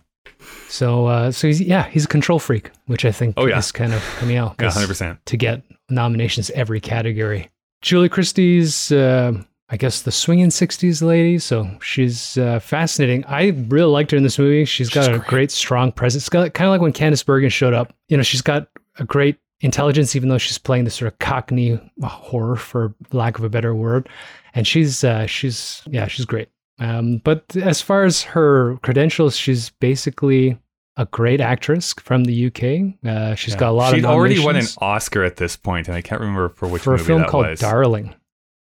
So, uh, so he's yeah, he's a control freak, which I think Oh, yeah. is kind of coming out. yeah 'cause 100% to get nominations every category. Julie Christie's, uh, I guess, the swinging '60s lady. So she's uh, fascinating. I really liked her in this movie. she's got She's a great. great. strong presence. It's got, kind of like when Candice Bergen showed up. You know, she's got a great intelligence, even though she's playing this sort of Cockney horror, for lack of a better word. And she's uh, she's yeah, she's great. Um, but as far as her credentials, she's basically a great actress from the UK. Uh, she's Yeah. got a lot of she'd of already won an oscar at this point and i can't remember for which for a film called was Darling.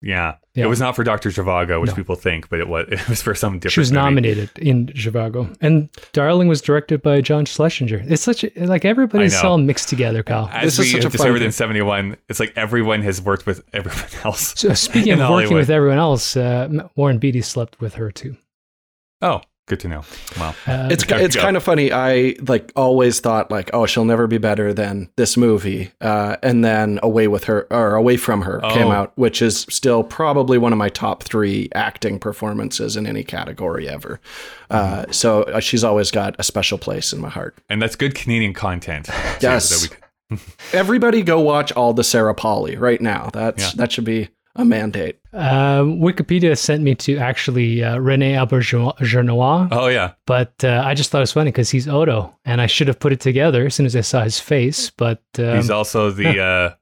yeah. Yeah. it was not for dr zhivago which No. people think but it was it was for some different She was movie. nominated in Zhivago, and Darling was directed by John Schlesinger. It's such a, like everybody's I all mixed together, Kyle. As This is we such a fun discovered thing. in 71, it's like everyone has worked with everyone else. So speaking in of working Hollywood. with everyone else, uh, Warren Beatty slept with her too. Oh, good to know. Wow. Uh, It's it's kind of funny. I like always thought like, oh, she'll never be better than this movie. Uh, and then Away with Her or Away from Her came Oh. out, which is still probably one of my top three acting performances in any category ever. Uh, so uh, she's always got a special place in my heart. And that's good Canadian content. Yes. we Everybody, go watch all the Sarah Polley right now. That's Yeah. that should be a mandate. um, Wikipedia sent me to actually uh, Rene Auberjonois, oh, yeah. but uh, I just thought it was funny because he's Odo, and I should have put it together as soon as I saw his face. But um, He's also the, uh,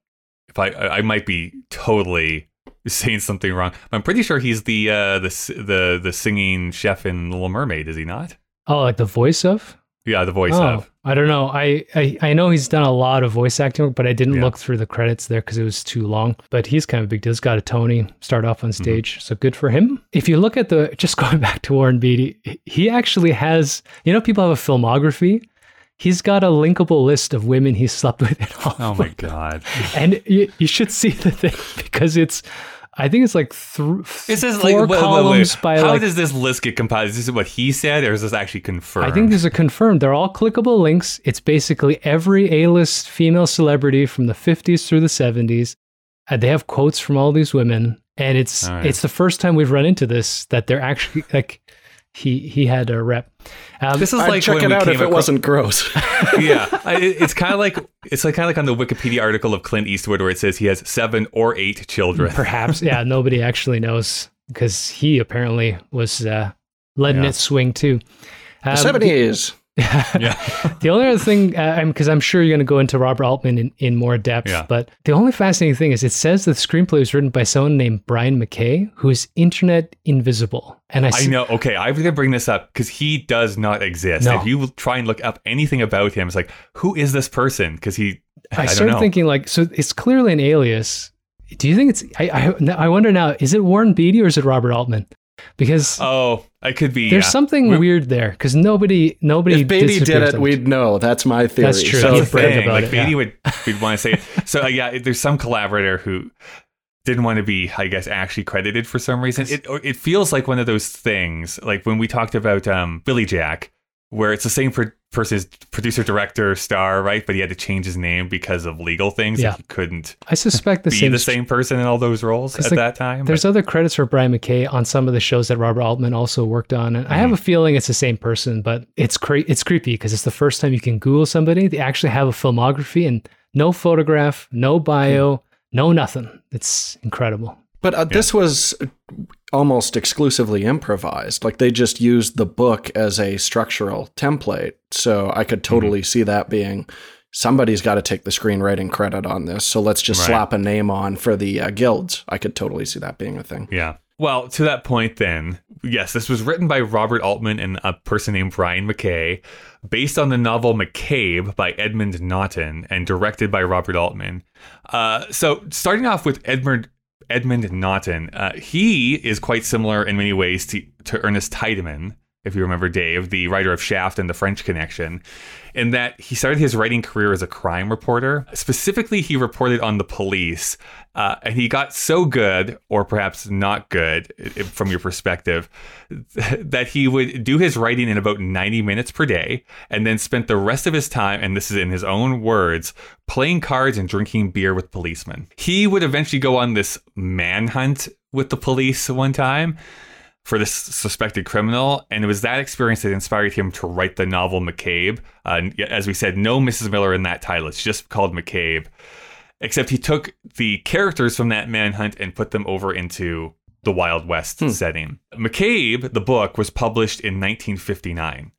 if I, I might be totally saying something wrong. I'm pretty sure he's the, uh, the, the, the singing chef in Little Mermaid, is he not? oh, like the voice of. Yeah, the voice oh, of. I don't know. I, I I know he's done a lot of voice acting work, but I didn't Yeah. look through the credits there because it was too long. But he's kind of a big deal. He's got a Tony, start off on Mm-hmm. stage, so good for him. If you look at the, just going back to Warren Beatty, he actually has. You know, people have a filmography. He's got a linkable list of women he slept with Oh, my God. and you, you should see the thing because it's. I think it's like th- Is this four like, wait, wait, wait. columns by How like does this list get compiled? Is this what he said or is this actually confirmed? I think these are confirmed. They're all clickable links. It's basically every A-list female celebrity from the 50s through the 70s. And uh, they have quotes from all these women, and it's right. it's the first time we've run into this that they're actually like he he had a rep. Um, this is I'd like check when it we out came if it across- wasn't gross. yeah, I, it- it's kind of like it's like kind of like on the Wikipedia article of Clint Eastwood where it says he has seven or eight children. perhaps yeah nobody actually knows because he apparently was uh, letting Yeah. it swing too. Um, Seventies. Yeah, The only other thing, uh, because I'm sure you're going to go into Robert Altman in, in more depth, Yeah. but the only fascinating thing is it says the screenplay was written by someone named Brian McKay, who is internet invisible. And I, I know. Okay, I'm gonna bring this up because he does not exist. No. If you try and look up anything about him, it's like, who is this person? Because he, I, I don't started know. thinking like, so it's clearly an alias. Do you think it's? I, I I wonder now, is it Warren Beatty or is it Robert Altman? Because Oh, it could be. there's yeah. something We- weird there because nobody nobody If Beatty did it, we'd know. That's my theory. That's true. So He'd that's the thing. About like it, Beatty yeah. would would want to say it. So uh, yeah, there's some collaborator who didn't want to be, I guess, actually credited for some reason. It or it feels like one of those things, like when we talked about um, Billy Jack, where it's the same person's producer, director, star, right? But he had to change his name because of legal things. Yeah. He couldn't I suspect the be same. the same person in all those roles at like, that time. There's other credits for Brian McKay on some of the shows that Robert Altman also worked on, and I Mm-hmm. have a feeling it's the same person. But it's cra- it's creepy because it's the first time you can Google somebody. They actually have a filmography and no photograph, no bio, no nothing. It's incredible. But uh, this was almost exclusively improvised. Like they just used the book as a structural template. So I could totally see that being somebody's got to take the screenwriting credit on this. So let's just Right. slap a name on for the uh, guilds. I could totally see that being a thing. Yeah. Well, to that point, then, yes, this was written by Robert Altman and a person named Brian McKay, based on the novel McCabe by Edmund Naughton and directed by Robert Altman. Uh, so, starting off with Edmund Edmund Naughton, uh, he is quite similar in many ways to, to Ernest Tidyman, if you remember Dave, the writer of Shaft and The French Connection, in that he started his writing career as a crime reporter. Specifically, he reported on the police, uh, and he got so good, or perhaps not good from your perspective, that he would do his writing in about 90 minutes per day, and then spent the rest of his time, and this is in his own words, playing cards and drinking beer with policemen. He would eventually go on this manhunt with the police one time for this suspected criminal, and it was that experience that inspired him to write the novel McCabe. Uh, as we said, no Mrs. Miller in that title; it's just called McCabe. Except he took the characters from that manhunt and put them over into the Wild West setting. McCabe, the book, was published in 1959.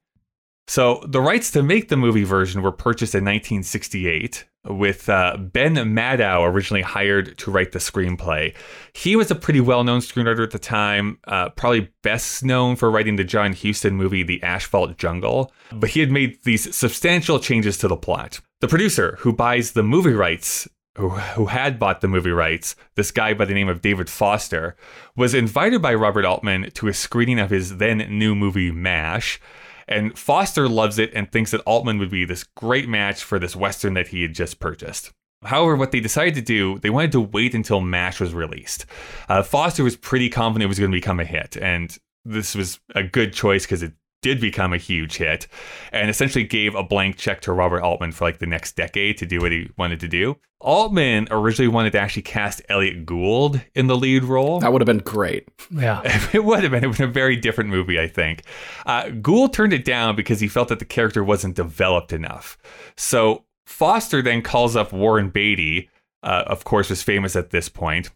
So the rights to make the movie version were purchased in 1968, with uh, Ben Maddow originally hired to write the screenplay. He was a pretty well-known screenwriter at the time, uh, probably best known for writing the John Huston movie The Asphalt Jungle, but he had made these substantial changes to the plot. The producer who buys the movie rights who, who had bought the movie rights, this guy by the name of David Foster, was invited by Robert Altman to a screening of his then new movie MASH. And Foster loves it and thinks that Altman would be this great match for this Western that he had just purchased. However, what they decided to do, they wanted to wait until MASH was released. Uh, Foster was pretty confident it was going to become a hit, and this was a good choice because it did become a huge hit and essentially gave a blank check to Robert Altman for like the next decade to do what he wanted to do. Altman originally wanted to actually cast Elliott Gould in the lead role. That would have been great. Yeah. It would have been. It would have been a very different movie, I think. Uh, Gould turned it down because he felt that the character wasn't developed enough. So Foster then calls up Warren Beatty, uh, of course, was famous at this point,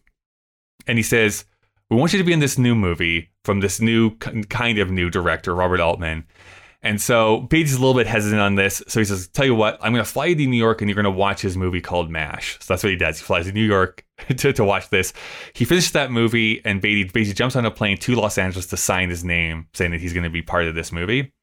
and he says, "We want you to be in this new movie from this new kind of new director, Robert Altman." And so Beatty's a little bit hesitant on this. So he says, Tell you what, I'm going to fly you to New York and you're going to watch his movie called MASH. So that's what he does. He flies to New York to, to watch this. He finishes that movie and Beatty basically jumps on a plane to Los Angeles to sign his name, saying that he's going to be part of this movie.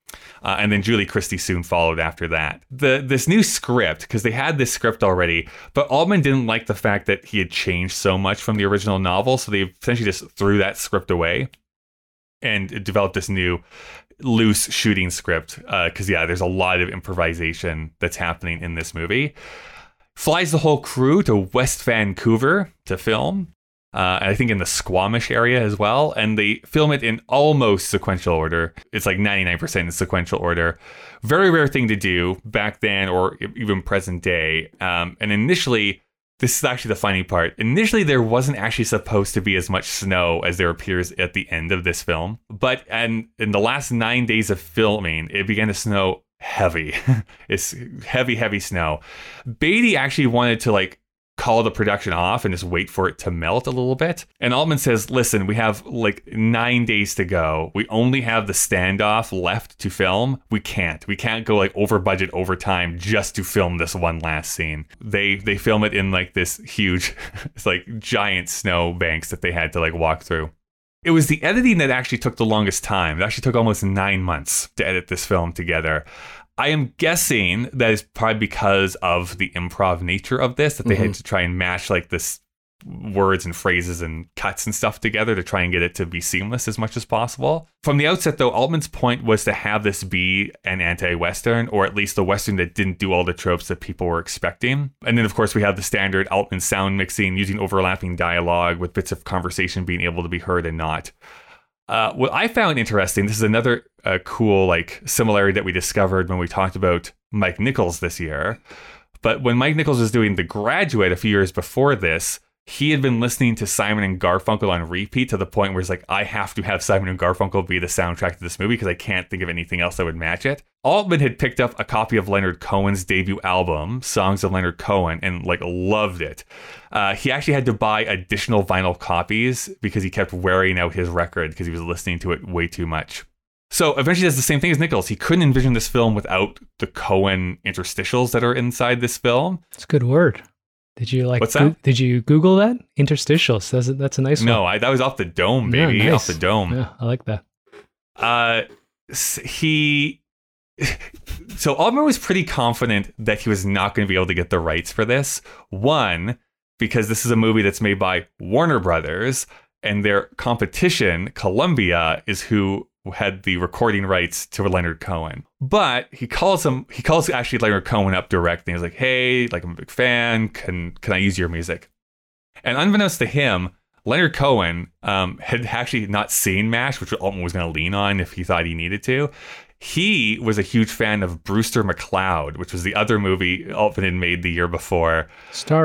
Uh, and then Julie Christie soon followed after that. The this new script, because they had this script already, but Altman didn't like the fact that he had changed so much from the original novel, so they essentially just threw that script away and developed this new loose shooting script. Because yeah, there's a lot of improvisation that's happening in this movie. Flies the whole crew to West Vancouver to film. Uh, I think in the Squamish area as well. And they film it in almost sequential order. It's like 99% in sequential order. Very rare thing to do back then or even present day. Um, and initially, this is actually the funny part. Initially, there wasn't actually supposed to be as much snow as there appears at the end of this film. But and in the last nine days of filming, it began to snow heavy. it's heavy, heavy snow. Beatty actually wanted to like call the production off and just wait for it to melt a little bit. And Altman says, listen, we have like nine days to go. We only have the standoff left to film. We can't. We can't go like over budget over time just to film this one last scene. They they film it in like this huge, it's like giant snow banks that they had to like walk through. It was the editing that actually took the longest time. It actually took almost nine months to edit this film together. I am guessing that is probably because of the improv nature of this, that they had mm-hmm. to try and match like this words and phrases and cuts and stuff together to try and get it to be seamless as much as possible. From the outset, though, Altman's point was to have this be an anti Western, or at least a Western that didn't do all the tropes that people were expecting. And then, of course, we have the standard Altman sound mixing using overlapping dialogue with bits of conversation being able to be heard and not. Uh, what I found interesting, this is another uh, cool like similarity that we discovered when we talked about Mike Nichols this year. But when Mike Nichols was doing The Graduate a few years before this, he had been listening to Simon and Garfunkel on repeat to the point where he's like, I have to have Simon and Garfunkel be the soundtrack to this movie because I can't think of anything else that would match it. Altman had picked up a copy of Leonard Cohen's debut album, Songs of Leonard Cohen, and like loved it. Uh, he actually had to buy additional vinyl copies because he kept wearing out his record because he was listening to it way too much. So eventually does the same thing as Nichols. He couldn't envision this film without the Cohen interstitials that are inside this film. It's a good word. Did you like? What's that? did you Google that interstitials? That's a, that's a nice No, one. No, I, that was off the dome, baby, Yeah, off the dome. Yeah, I like that. uh he so Altman was pretty confident that he was not going to be able to get the rights for this. One, because this is a movie that's made by Warner Brothers, and their competition, Columbia, is who had the recording rights to Leonard Cohen. But he calls him he calls actually Leonard Cohen up direct and he's like, Hey, like I'm a big fan. Can can I use your music? And unbeknownst to him, Leonard Cohen um, had actually not seen MASH, which Altman was going to lean on if he thought he needed to. He was a huge fan of Brewster McCloud, which was the other movie Altman had made the year before,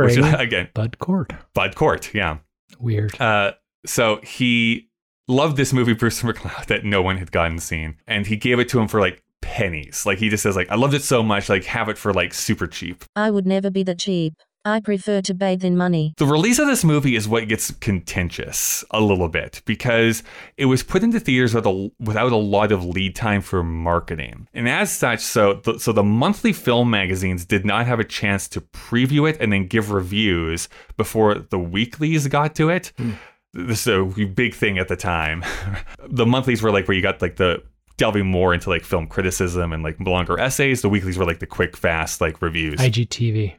which again, Bud Cort. Bud Cort, yeah. Weird. Uh, so he loved this movie, Bruce McCloud, that no one had gotten seen, and he gave it to him for like pennies. Like he just says, like, I loved it so much, like have it for like super cheap. I would never be that cheap. I prefer to bathe in money. The release of this movie is what gets contentious a little bit because it was put into theaters with a, without a lot of lead time for marketing. And as such, so the, so the monthly film magazines did not have a chance to preview it and then give reviews before the weeklies got to it. Hmm. This is a big thing at the time. the monthlies were like where you got like the delving more into like film criticism and like longer essays. The weeklies were like the quick, fast like reviews. IGTV.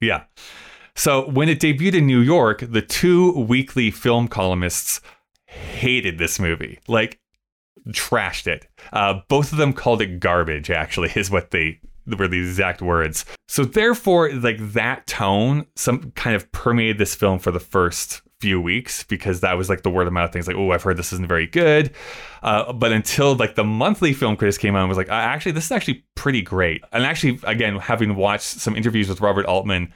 Yeah. So when it debuted in New York, the two weekly film columnists hated this movie, like trashed it. Uh, both of them called it garbage. Actually, is what they were the exact words. So therefore, like that tone, some kind of permeated this film for the first few weeks because that was like the word of mouth things like oh i've heard this isn't very good. Uh, but until like the monthly film critics came out and was like actually this is actually pretty great. And actually again having watched some interviews with robert altman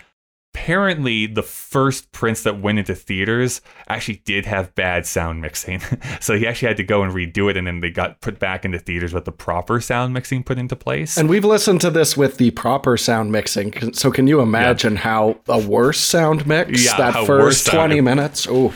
apparently the first prints that went into theaters actually did have bad sound mixing. So he actually had to go and redo it and then they got put back into theaters with the proper sound mixing put into place. And we've listened to this with the proper sound mixing. So can you imagine how a worse sound mix Yeah, that first sound- 20 minutes? Oh,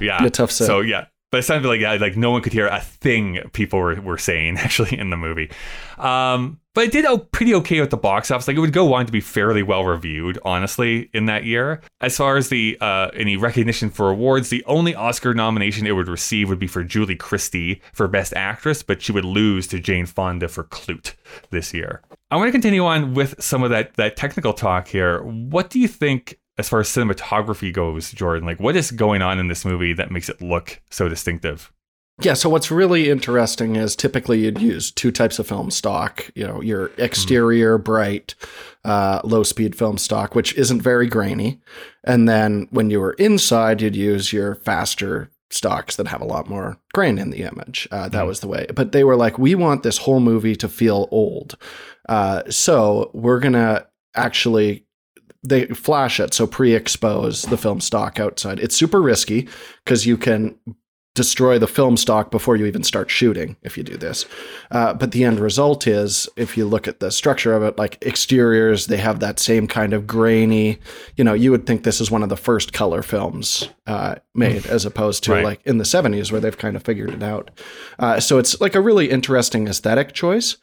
yeah. a tough so yeah. But it sounded like yeah, like no one could hear a thing people were, were saying actually in the movie. Um but it did pretty okay at the box office. Like it would go on to be fairly well reviewed honestly in that year. As far as the uh any recognition for awards the only oscar nomination it would receive would be for julie christie for best actress but she would lose to jane fonda for Klute this year. I want to continue on with some of that that technical talk here. What do you think as far as cinematography goes, Jordan, like what is going on in this movie that makes it look so distinctive? Yeah, so what's really interesting is typically you'd use two types of film stock. You know, your exterior bright, uh, low speed film stock, which isn't very grainy, and then when you were inside, you'd use your faster stocks that have a lot more grain in the image. Uh, that Mhm. was the way. But they were like, we want this whole movie to feel old, uh, so we're gonna actually they flash it so pre-expose the film stock outside it's super risky because you can destroy the film stock before you even start shooting if you do this. Uh, but the end result is if you look at the structure of it like exteriors they have that same kind of grainy you know you would think this is one of the first color films uh, made as opposed to Right. like in the 70s where they've kind of figured it out. Uh, so it's like a really interesting aesthetic choice.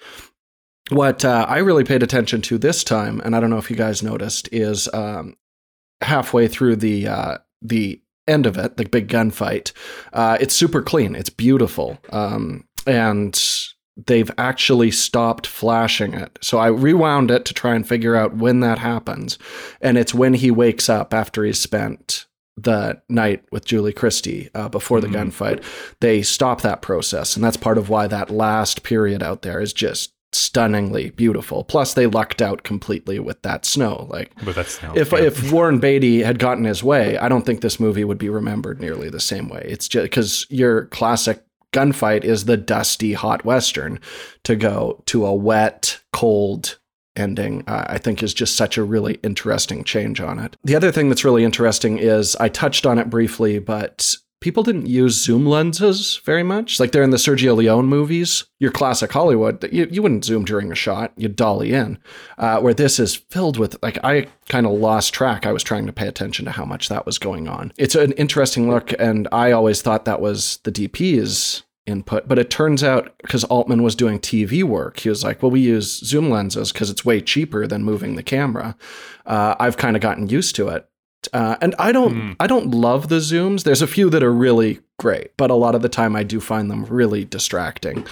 What uh, I really paid attention to this time, and I don't know if you guys noticed, is um, halfway through the uh, the end of it, the big gunfight. Uh, it's super clean. It's beautiful, um, and they've actually stopped flashing it. So I rewound it to try and figure out when that happens, and it's when he wakes up after he's spent the night with Julie Christie uh, before the gunfight, they stop that process, and that's part of why that last period out there is just stunningly beautiful. Plus, they lucked out completely with that snow. Like, But that's no. if yeah. if Warren Beatty had gotten his way, I don't think this movie would be remembered nearly the same way. It's just because your classic gunfight is the dusty hot western. To go to a wet, cold ending, uh, I think is just such a really interesting change on it. The other thing that's really interesting is I touched on it briefly, but. People didn't use zoom lenses very much. Like they're in the Sergio Leone movies, your classic Hollywood, you, you wouldn't zoom during a shot, you'd dolly in uh, where this is filled with like I kind of lost track. I was trying to pay attention to how much that was going on. It's an interesting look, and I always thought that was the DP's input, but it turns out because Altman was doing TV work, he was like, "Well, we use zoom lenses because it's way cheaper than moving the camera." Uh, I've kind of gotten used to it. Uh, and I don't, Hmm. I don't love the zooms. There's a few that are really great, but a lot of the time I do find them really distracting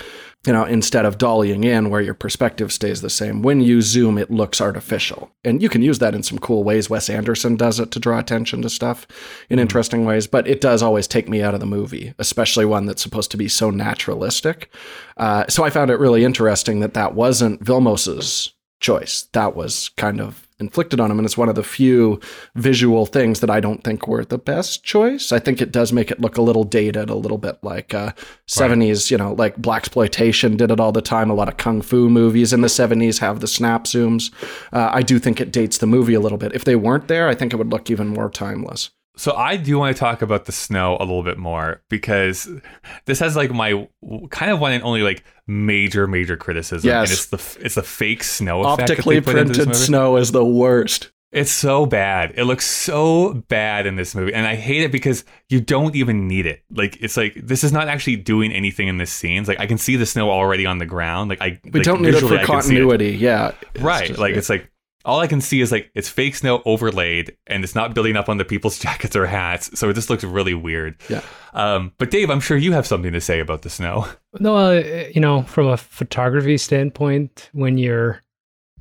you know, instead of dollying in where your perspective stays the same, when you zoom, it looks artificial. And you can use that in some cool ways. Wes Anderson does it to draw attention to stuff in interesting ways, but it does always take me out of the movie, especially one that's supposed to be so naturalistic. Uh, so I found it really interesting that that wasn't Vilmos's choice. That was kind of inflicted on him. And it's one of the few visual things that I don't think were the best choice. I think it does make it look a little dated, a little bit like uh, 70s, you know, like Blaxploitation did it all the time. A lot of kung fu movies in the 70s have the snap zooms. Uh, I do think it dates the movie a little bit. If they weren't there, I think it would look even more timeless. So I do want to talk about the snow a little bit more because this has like my kind of one and only like major major criticism. Yes. and it's the it's the fake snow Optically they put this printed snow is the worst. It's so bad. It looks so bad in this movie, and I hate it because you don't even need it. Like it's like this is not actually doing anything in this scene. It's like I can see the snow already on the ground. Like I We like, don't need it for I can it. continuity. Yeah. Right just- like it's like all i can see is like it's fake snow overlaid and it's not building up on the people's jackets or hats so it just looks really weird Yeah. um but dave i'm sure you have something to say about the snow No, uh, you know, from a photography standpoint, when you're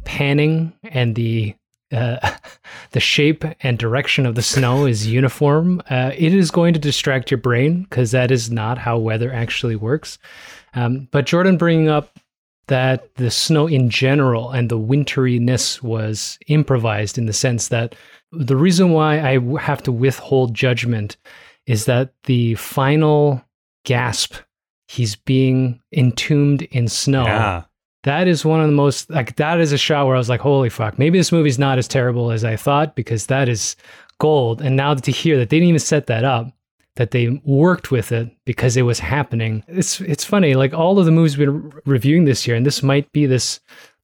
panning and the uh, the shape and direction of the snow is uniform, uh, it is going to distract your brain because that is not how weather actually works. Um, but Jordan bringing up that the snow in general and the winteriness was improvised in the sense that the reason why I have to withhold judgment is that the final gasp he's being entombed in snow. yeah That is one of the most like that is a shot where I was like, holy fuck, maybe this movie's not as terrible as I thought because that is gold. And now to hear that they didn't even set that up, that they worked with it because it was happening. It's it's funny, like all of the movies we've been re- reviewing this year, and this might be this,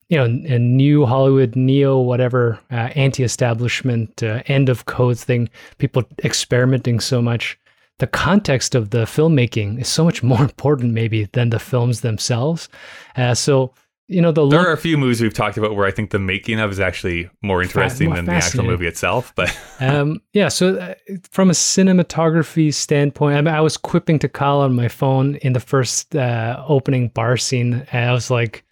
you know, a new Hollywood neo whatever uh, anti-establishment uh, end of code thing. People experimenting so much the context of the filmmaking is so much more important maybe than the films themselves. Uh, so you know the there look, are a few movies we've talked about where i think the making of is actually more interesting more than the actual movie itself but um, yeah. So uh, from a cinematography standpoint, I, mean, I was quipping to Kyle on my phone in the first uh, opening bar scene. And I was like,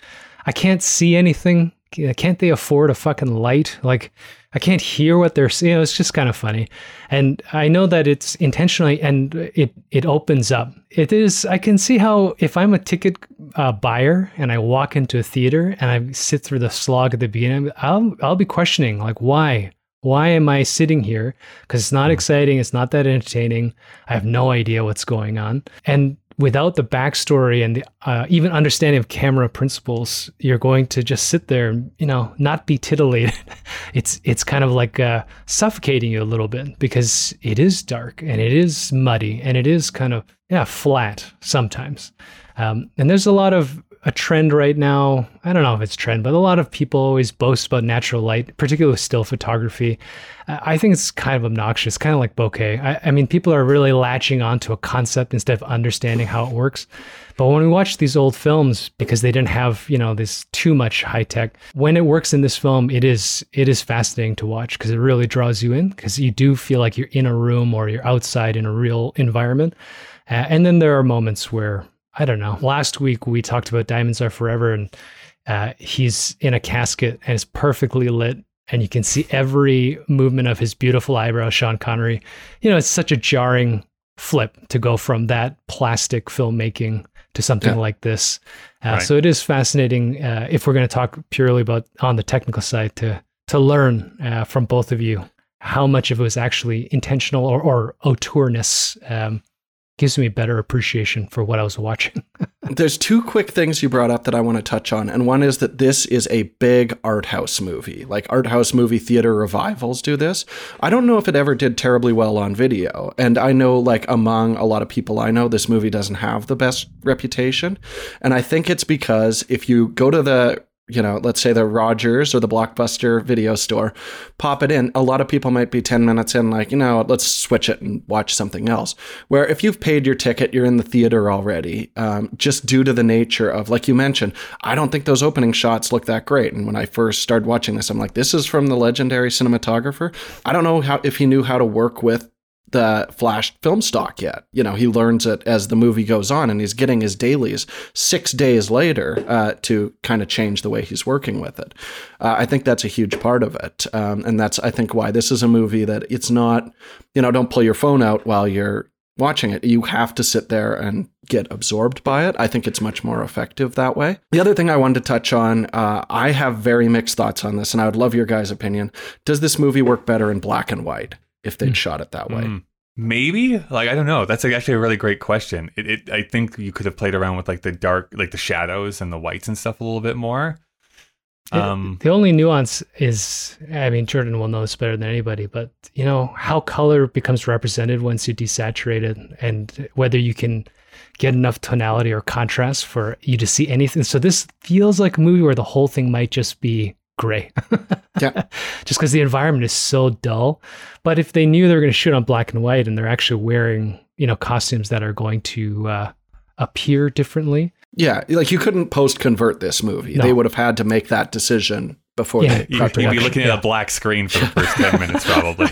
I can't see anything. Can't they afford a fucking light? Like, I can't hear what they're saying. It's just kind of funny, and I know that it's intentionally, and it it opens up. It is. I can see how if I'm a ticket uh, buyer and I walk into a theater and I sit through the slog at the beginning, I'll I'll be questioning like why why am I sitting here? Because it's not exciting. It's not that entertaining. I have no idea what's going on. And without the backstory and the uh, even understanding of camera principles, you're going to just sit there you know not be titillated. it's it's kind of like uh, suffocating you a little bit because it is dark and it is muddy and it is kind of yeah flat sometimes. Um, and there's a lot of a trend right now. I don't know if it's trend, but a lot of people always boast about natural light, particularly still photography. I think it's kind of obnoxious, kind of like bokeh. I, I mean, people are really latching onto a concept instead of understanding how it works. But when we watch these old films, because they didn't have, you know, this too much high tech, when it works in this film, it is it is fascinating to watch because it really draws you in because you do feel like you're in a room or you're outside in a real environment. Uh, and then there are moments where I don't know. Last week we talked about Diamonds Are Forever, and uh, he's in a casket and it's perfectly lit. and you can see every movement of his beautiful eyebrows, Sean Connery. You know, it's such a jarring flip to go from that plastic filmmaking to something Yeah. like this. Uh, Right. So it is fascinating uh, if we're going to talk purely about on the technical side to to learn uh, from both of you how much of it was actually intentional or, or auteurness. Um, gives me better appreciation for what I was watching. There's two quick things you brought up that I want to touch on, and one is that this is a big art house movie. Like art house movie theater revivals do this. I don't know if it ever did terribly well on video, and I know like among a lot of people I know, this movie doesn't have the best reputation, and I think it's because if you go to the you know, let's say the Rogers or the Blockbuster video store, pop it in. A lot of people might be 10 minutes in, like, you know, let's switch it and watch something else. Where if you've paid your ticket, you're in the theater already, um, just due to the nature of, like you mentioned, I don't think those opening shots look that great. And when I first started watching this, I'm like, this is from the legendary cinematographer. I don't know how if he knew how to work with the flash film stock yet. You know, he learns it as the movie goes on, and he's getting his dailies six days later uh, to kind of change the way he's working with it. Uh, I think that's a huge part of it, um, and that's I think why this is a movie that it's not. You know, don't pull your phone out while you're watching it. You have to sit there and get absorbed by it. I think it's much more effective that way. The other thing I wanted to touch on, uh, I have very mixed thoughts on this, and I would love your guys' opinion. Does this movie work better in black and white if they'd shot it that way? Mm. Maybe like I don't know. That's like, actually a really great question. It, it I think you could have played around with like the dark, like the shadows and the whites and stuff a little bit more. Um, the only nuance is, I mean, Jordan will know this better than anybody, but you know how color becomes represented once you desaturate it, and whether you can get enough tonality or contrast for you to see anything. So this feels like a movie where the whole thing might just be gray. Yeah. just because the environment is so dull. But if they knew they were going to shoot on black and white and they're actually wearing, you know, costumes that are going to uh, appear differently, Yeah, like you couldn't post convert this movie. No. They would have had to make that decision before Yeah, they you, cut you'd be looking at yeah. a black screen for the first ten minutes, probably.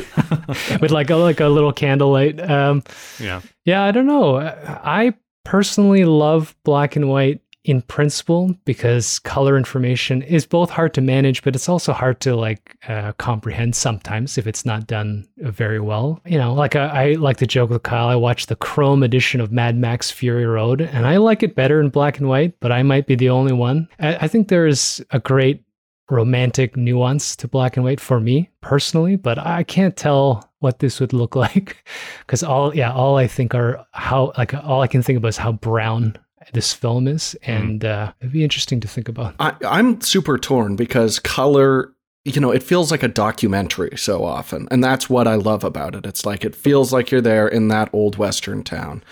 with like a like a little candlelight. Um, yeah. yeah, I don't know. I personally love black and white in principle because color information is both hard to manage, but it's also hard to like uh, comprehend sometimes if it's not done very well. You know, like I, I like to joke with Kyle. I watched the Chrome edition of Mad Max Fury Road, and I like it better in black and white, but I might be the only one. I, I think there is a great romantic nuance to black and white for me personally, but I can't tell what this would look like because all yeah all I think are how like all I can think about is how brown this film is, and uh, it'd be interesting to think about. I, I'm super torn because color, you know, it feels like a documentary so often. And that's what I love about it. It's like it feels like you're there in that old Western town.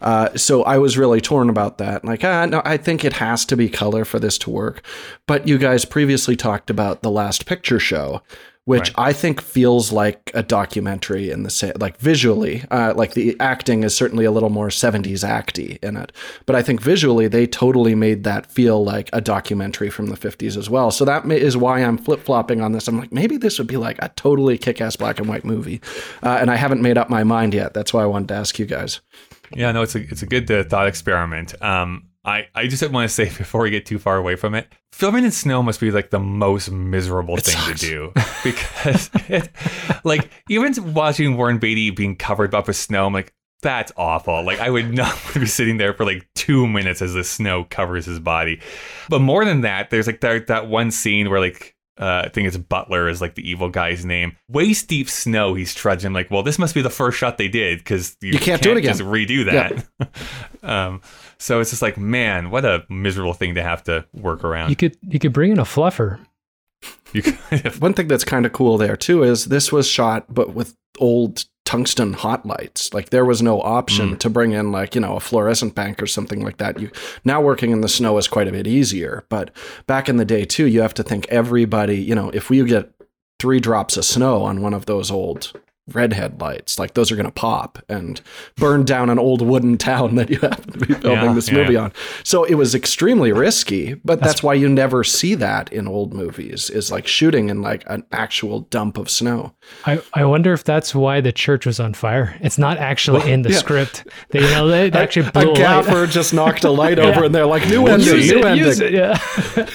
Uh, so I was really torn about that. Like, ah, no, I think it has to be color for this to work. But you guys previously talked about the last picture show. Which Right. I think feels like a documentary in the sa- like visually, uh, like the acting is certainly a little more '70s acty in it, but I think visually they totally made that feel like a documentary from the '50s as well. So that ma- is why I'm flip flopping on this. I'm like, maybe this would be like a totally kick ass black and white movie, uh, and I haven't made up my mind yet. That's why I wanted to ask you guys. Yeah, no, it's a it's a good uh, thought experiment. Um, I I just want to say before we get too far away from it, filming in snow must be like the most miserable thing sucks. to do because, it, like, even watching Warren Beatty being covered up with snow, I'm like. That's awful. Like I would not want to be sitting there for like two minutes as the snow covers his body. But more than that, there's like that that one scene where like uh, I think it's Butler is like the evil guy's name. Waist deep snow, he's trudging. Like, well, this must be the first shot they did because you, You can't do it again. Just redo that. um, so it's just like, man, what a miserable thing to have to work around. You could you could bring in a fluffer. You could, One thing that's kind of cool there too is this was shot, but with old tungsten hot lights. Like there was no option mm. to bring in like you know a fluorescent bank or something like that. You now working in the snow is quite a bit easier, but back in the day too, you have to think everybody. You know, if we get three drops of snow on one of those old redhead lights. Like those are going to pop and burn down an old wooden town that you happen to be filming Yeah, this yeah. movie on. So it was extremely risky, but that's, why you never see that in old movies is like shooting in like an actual dump of snow. I, I wonder if that's why the church was on fire. It's not actually in the yeah. script. They, you know, they actually blew a a, light. gaffer just knocked a light over and they're like, new ending, Use new it, ending. use it, yeah.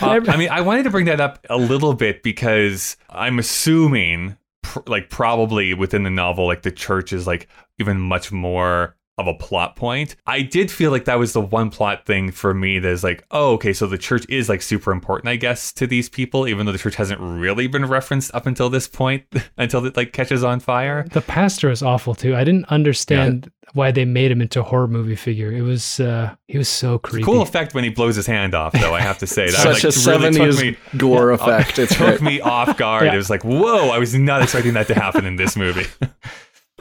Uh, I mean, I wanted to bring that up a little bit because I'm assuming, pr- like, probably within the novel, like, the church is like even much more of a plot point. I did feel like that was the one plot thing for me that is like, oh, okay, so the church is like super important, I guess, to these people, even though the church hasn't really been referenced up until this point, until it like catches on fire. The pastor is awful too. I didn't understand why they made him into a horror movie figure. It was uh he was so creepy. Cool effect when he blows his hand off, though. I have to say that Such like, a really took 70s me gore effect. It took great. me off guard. Yeah. It was like, whoa! I was not expecting that to happen in this movie.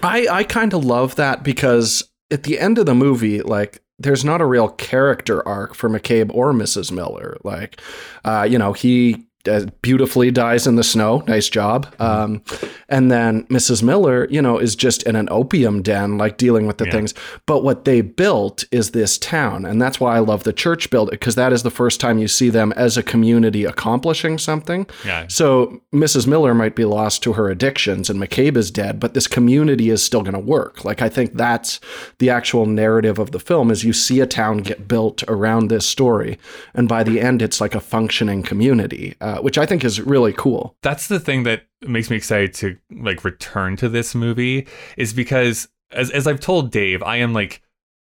I, I kind of love that because at the end of the movie, like, there's not a real character arc for McCabe or Mrs. Miller. Like, uh, you know, he beautifully dies in the snow. Nice job. Um, and then Mrs. Miller, you know, is just in an opium den, like dealing with the Yeah. things. But what they built is this town. And that's why I love the church build because that is the first time you see them as a community accomplishing something. Yeah. So Mrs. Miller might be lost to her addictions and McCabe is dead, but this community is still going to work. Like I think that's the actual narrative of the film is you see a town get built around this story and by the end it's like a functioning community, uh, Uh, which I think is really cool. that's the thing that makes me excited to like return to this movie is because as as I've told Dave, I am like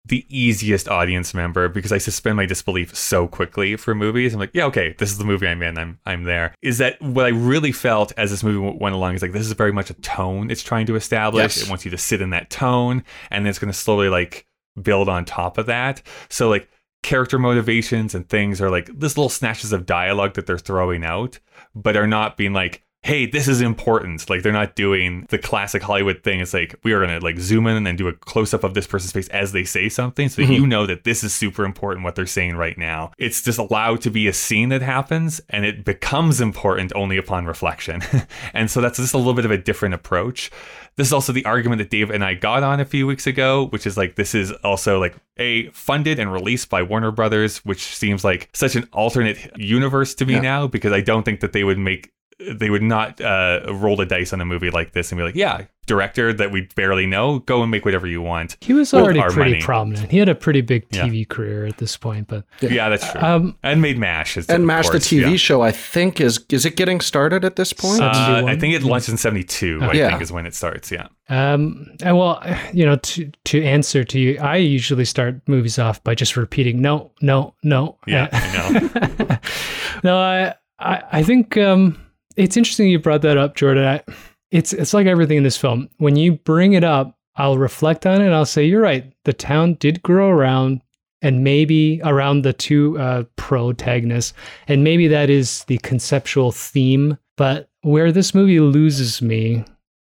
the easiest audience member because I suspend my disbelief so quickly for movies. I'm like, yeah, okay, this is the movie I'm in. I'm I'm there. Is that what I really felt as this movie went along? Is like this is very much a tone it's trying to establish. Yes. It wants you to sit in that tone, and then it's going to slowly like build on top of that. So like character motivations and things are like this little snatches of dialogue that they're throwing out, but are not being like, hey, this is important. Like they're not doing the classic Hollywood thing. It's like we are gonna like zoom in and do a close up of this person's face as they say something, so that mm-hmm. you know that this is super important what they're saying right now. It's just allowed to be a scene that happens, and it becomes important only upon reflection. and so that's just a little bit of a different approach. This is also the argument that Dave and I got on a few weeks ago, which is like this is also like a funded and released by Warner Brothers, which seems like such an alternate universe to me Yeah. now because I don't think that they would make they would not uh, roll the dice on a movie like this and be like, yeah, director that we barely know, go and make whatever you want. He was already pretty money. prominent. He had a pretty big Yeah. TV career at this point, but Yeah, that's true. um and made Mash. Is, And of Mash the TV yeah. show, I think is is it getting started at this point? Uh, I think it launched in '72. I Yeah. think is when it starts. Yeah. Um, and well, you know, to to answer to you, I usually start movies off by just repeating no, no, no. Yeah, I know. no, I, I, I think um, it's interesting you brought that up, Jordan. I, it's it's like everything in this film. When you bring it up, I'll reflect on it. I'll say you're right. The town did grow around, and maybe around the two uh, protagonists, and maybe that is the conceptual theme. But where this movie loses me,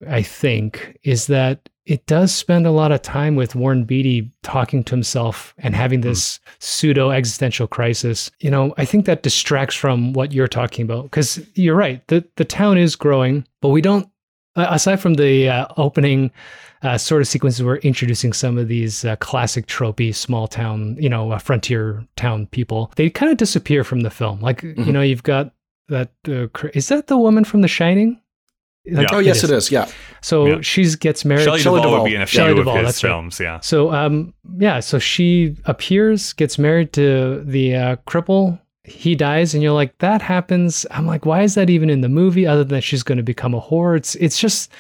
I think, is that it does spend a lot of time with Warren Beatty talking to himself and having this pseudo existential crisis. You know, I think that distracts from what you're talking about because you're right. The the town is growing, but we don't. Aside from the uh, opening uh, sort of sequences, we're introducing some of these uh, classic tropey small town, you know, uh, frontier town people. They kind of disappear from the film. Like you know, you've got that. Uh, is that the woman from The Shining? Like, Yeah. oh yes, it is. Yeah. So Yeah. she's gets married. Shelley Shelley Duvall, Duvall. would be in a few Shelley of Duvall, his that's right. films. Yeah. So um yeah, so she appears, gets married to the uh, cripple. He dies, and you're like, that happens. I'm like, why is that even in the movie? Other than she's going to become a whore, it's it's just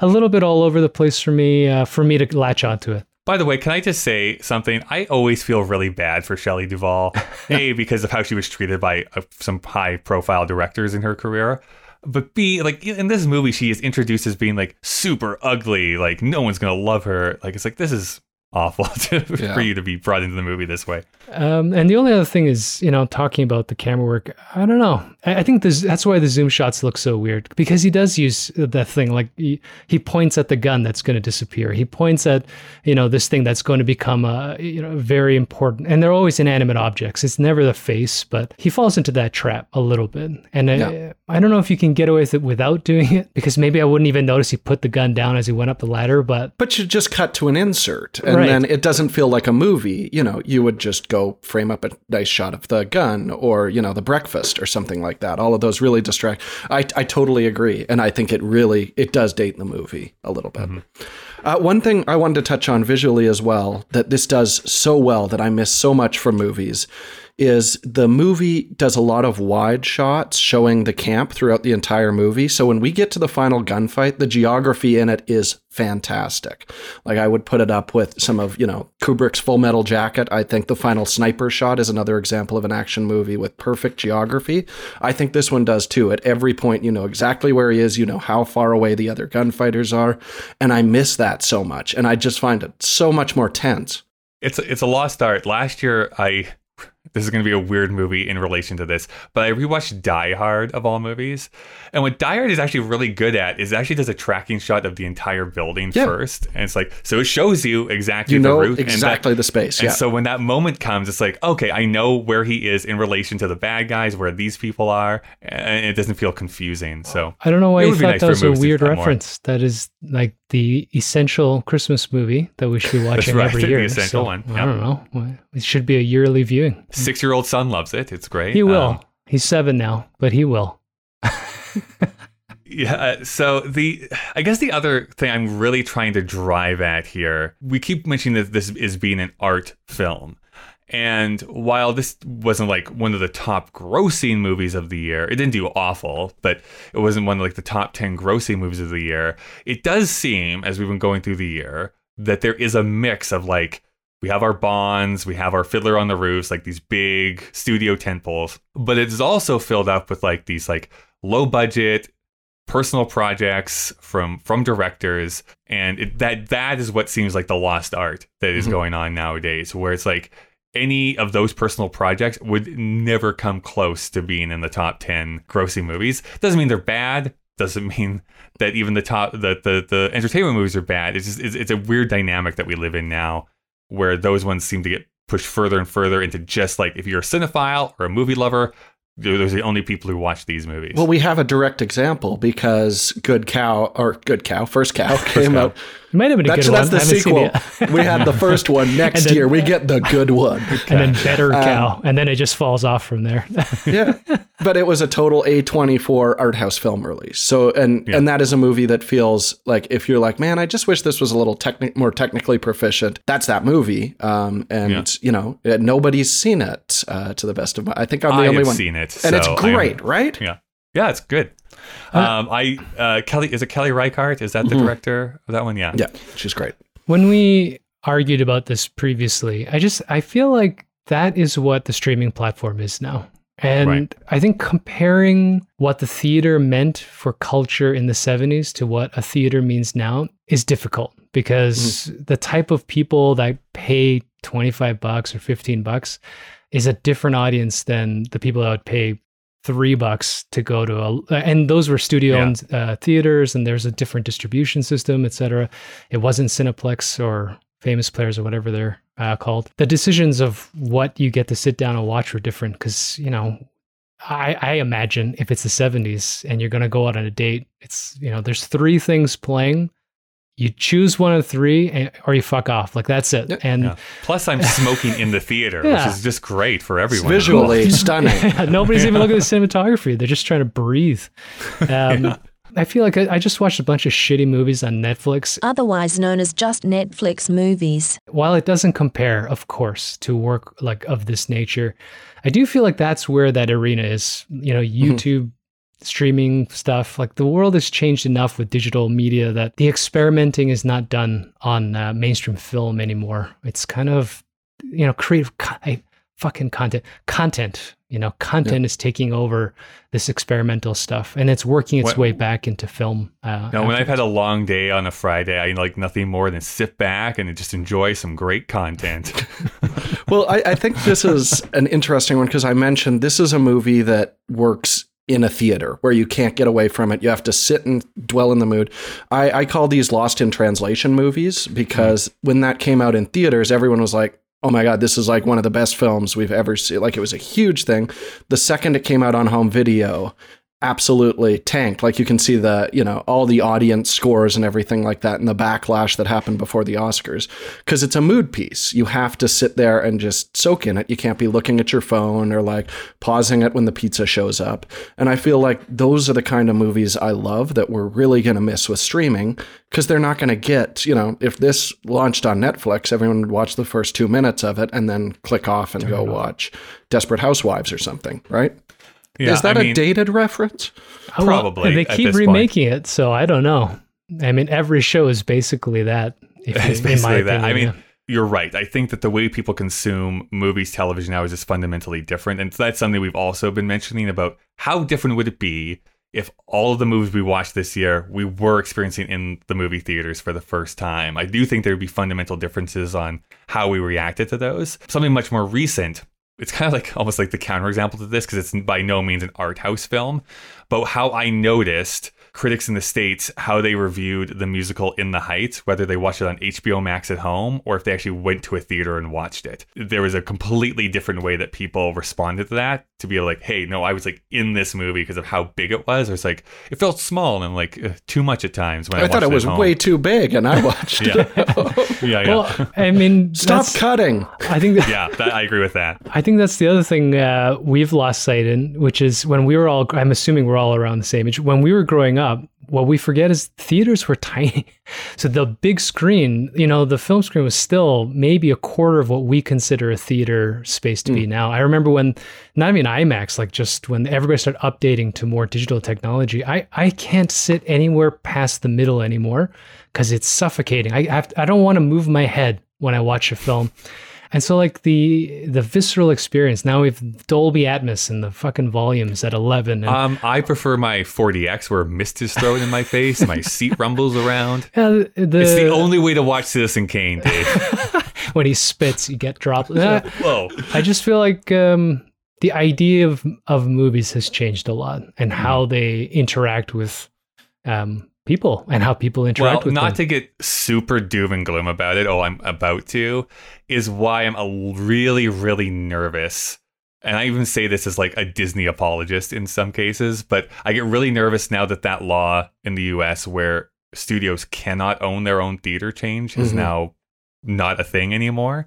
a little bit all over the place for me. Uh, for me to latch onto it. By the way, can I just say something? I always feel really bad for Shelley Duvall. A, because of how she was treated by uh, some high profile directors in her career. But B, like in this movie, she is introduced as being like super ugly. Like no one's to love her. Like it's like, this is awful to, Yeah. for you to be brought into the movie this way. Um, and the only other thing is, you know, talking about the camera work. I don't know. I, I think this, that's why the zoom shots look so weird because he does use that thing. Like he, he points at the gun that's going to disappear. He points at, you know, this thing that's going to become a, you know, very important. And they're always inanimate objects. It's never the face, but he falls into that trap a little bit. And I, I don't know if you can get away with it without doing it because maybe I wouldn't even notice he put the gun down as he went up the ladder. But But you just cut to an insert, and Right. Then it doesn't feel like a movie. You know, you would just go frame up a nice shot of the gun, or you know, the breakfast, or something like that. All of those really distract. I I totally agree, and I think it really it does date the movie a little bit. Uh, one thing I wanted to touch on visually as well that this does so well that I miss so much from movies is the movie does a lot of wide shots showing the camp throughout the entire movie. So when we get to the final gunfight, the geography in it is fantastic. Like I would put it up with some of, you know, Kubrick's Full Metal Jacket. I think the final sniper shot is another example of an action movie with perfect geography. I think this one does too. At every point, you know exactly where he is, you know how far away the other gunfighters are. And I miss that so much. And I just find it so much more tense. It's a, it's a lost art. Last year, I this is going to be a weird movie in relation to this, but I rewatched Die Hard of all movies, and what Die Hard is actually really good at is it actually does a tracking shot of the entire building Yeah. first, and it's like so it shows you exactly You the know route and that- exactly the space. And Yeah. so when that moment comes, it's like, okay, I know where he is in relation to the bad guys, where these people are, and it doesn't feel confusing. So I don't know why you thought nice that was a weird that more. reference. That is like the essential Christmas movie that we should be watching right, every the year. essential So, one, I don't know. It should be a yearly viewing. six year old son loves it. It's great. He will. Um, He's seven now, but he will. Yeah. So the, I guess the other thing I'm really trying to drive at here, we keep mentioning that this is being an art film. And while this wasn't like one of the top grossing movies of the year, it didn't do awful, but it wasn't one of like the top 10 grossing movies of the year. It does seem, as we've been going through the year, that there is a mix of like, we have our bonds, we have our Fiddler on the Roofs, like these big studio tentpoles, but it is also filled up with like these like low budget personal projects from from directors. And it, that that is what seems like the lost art that is Mhm. going on nowadays where it's like any of those personal projects would never come close to being in the top 10 grossing movies. Doesn't mean they're bad. Doesn't mean that even the top the the, the entertainment movies are bad. It's just it's, it's a weird dynamic that we live in now where those ones seem to get pushed further and further into just like if you're a cinephile or a movie lover those are the only people who watch these movies Well, we have a direct example because Good Cow or Good Cow, First Cow came Cow. out. It might have been a That's, good that's one. the I sequel. we had the first one. Next then- year, we get the good one. and then better Um, cow, and then it just falls off from there. yeah, but it was a total A24 art house film release. So, and Yeah. and that is a movie that feels like if you're like, man, I just wish this was a little techni- more technically proficient. That's that movie. Um, and Yeah. you know, nobody's seen it uh, to the best of my. I think I'm the I only have one, seen it and it's so I'm- great, right? Yeah. Yeah, it's good. Um, I uh, Kelly is it Kelly Reichardt? Is that the director of that one? Yeah. Mm-hmm. Yeah, she's great. when we argued about this previously, I just I feel like that is what the streaming platform is now. And Right. I think comparing what the theater meant for culture in the 70s to what a theater means now is difficult because the type of people that pay 25 bucks or 15 bucks is a different audience than the people that would pay three bucks to go to a and those were studio owned uh, theaters and there's a different distribution system etc it wasn't cineplex or famous players or whatever they're uh, called the decisions of what you get to sit down and watch were different because you know I, I imagine if it's the 70s and you're going to go out on a date it's you know there's three things playing you choose one of three and, or you fuck off like that's it and Yeah. Plus, I'm smoking in the theater, Yeah. which is just great for It's everyone. visually stunning. Nobody's even looking at the cinematography. They're just trying to breathe. Um, I feel like I, I just watched a bunch of shitty movies on Netflix. Otherwise known as just Netflix movies. While it doesn't compare, of course, to work like of this nature, I do feel like that's where that arena is. You know, YouTube streaming stuff. Like the world has changed enough with digital media that the experimenting is not done on uh, mainstream film anymore. It's kind of you know creative co- I, fucking content content You know, content is taking over this experimental stuff, and it's working its What- way back into film. Uh, Now, when I've had a long day on a Friday, I like nothing more than sit back and just enjoy some great content. Well, I, I think this is an interesting one because I mentioned this is a movie that works in a theater where you can't get away from it. You have to sit and dwell in the mood. I, I call these lost in translation movies because when that came out in theaters, everyone was like, oh my God, this is like one of the best films we've ever seen. Like it was a huge thing. The second it came out on home video, absolutely tanked. Like you can see the, you know, all the audience scores and everything like that and the backlash that happened before the Oscars. Because it's a mood piece. You have to sit there and just soak in it. You can't be looking at your phone or like pausing it when the pizza shows up. And I feel like those are the kind of movies I love that we're really going to miss with streaming because they're not going to get, you know, if this launched on Netflix, everyone would watch the first two minutes of it and then click off and go watch Desperate Housewives or something, right? Yeah, Is that I a mean, dated reference? Oh, well, probably they at keep this point. remaking it, so I don't know. I mean, every show is basically that. If, It's in my basically that. opinion, I mean, yeah. you're right. I think that the way people consume movies, television now is just fundamentally different. And that's something we've also been mentioning about how different would it be if all of the movies we watched this year we were experiencing in the movie theaters for the first time. I do think there would be fundamental differences on how we reacted to those. Something much more recent. It's kind of like almost like the counterexample to this because it's by no means an art house film, but how I noticed critics in the states how they reviewed the musical In the Heights, whether they watched it on HBO Max at home or if they actually went to a theater and watched it. There was a completely different way that people responded to that to be like, hey, no, I was like in this movie because of how big it was. Or it's like it felt small and like uh, too much at times when I, I thought it was home. way too big and I watched yeah. it. yeah, yeah. Well, I mean, Stop cutting. I think that, yeah, that, I agree with that. I think that's the other thing uh, we've lost sight in, which is when we were all. I'm assuming we're all around the same age. When we were growing up, what we forget is theaters were tiny. So the big screen, you know, the film screen was still maybe a quarter of what we consider a theater space to be hmm. now. I remember when, not even IMAX, like just when everybody started updating to more digital technology, I, I can't sit anywhere past the middle anymore because it's suffocating. I have, I don't want to move my head when I watch a film. And so like the the visceral experience, now we have Dolby Atmos and the fucking volumes at 11 and Um, I prefer my 4DX where mist is thrown in my face, my seat rumbles around. Yeah, the, It's the only way to watch Citizen Kane, Dave. when he spits, you get dropped. Uh, Whoa. I just feel like um, the idea of of movies has changed a lot and Hmm. how they interact with um, people and how people interact Well, with not them. to get super doom and gloom about it, oh, I'm about to, is why I'm a really, really nervous. And I even say this as like a Disney apologist in some cases, but I get really nervous now that that law in the US where studios cannot own their own theater change is Mhm. now not a thing anymore.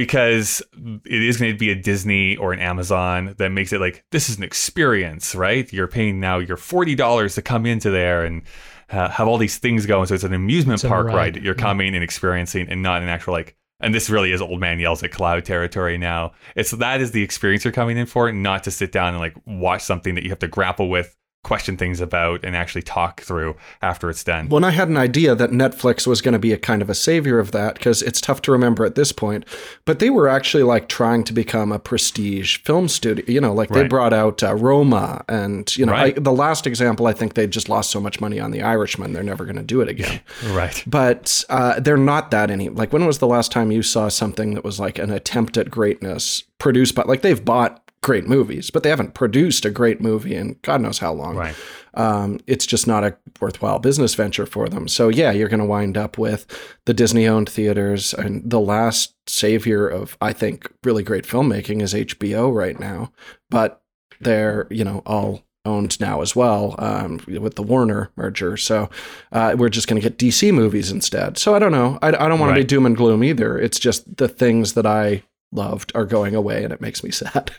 Because it is going to be a Disney or an Amazon that makes it like this is an experience, right? You're paying now your forty dollars to come into there and uh, have all these things going. So it's an amusement It's park ride, ride that you're yeah. coming and experiencing, and not an actual like. And this really is old man yells at cloud territory now. It's that is the experience you're coming in for, not to sit down and like watch something that you have to grapple with, question things about, and actually talk through after it's done. Well, and I had an idea that Netflix was going to be a kind of a savior of that because it's tough to remember at this point. But they were actually like trying to become a prestige film studio. You know, like they Right. brought out uh, Roma, and you know, Right. I, the last example, I think they just lost so much money on The Irishman, they're never going to do it again. right. but uh, they're not that any. Like, when was the last time you saw something that was like an attempt at greatness produced by? Like, they've bought great movies, but they haven't produced a great movie in God knows how long Right. um, it's just not a worthwhile business venture for them. So yeah, you're going to wind up with the Disney-owned theaters, and the last savior of I think really great filmmaking is HBO right now. But they're you know all owned now as well um, with the Warner merger. So uh, we're just going to get DC movies instead. So I don't know. I, I don't want to be doom and gloom either. It's just the things that I loved are going away, and it makes me sad.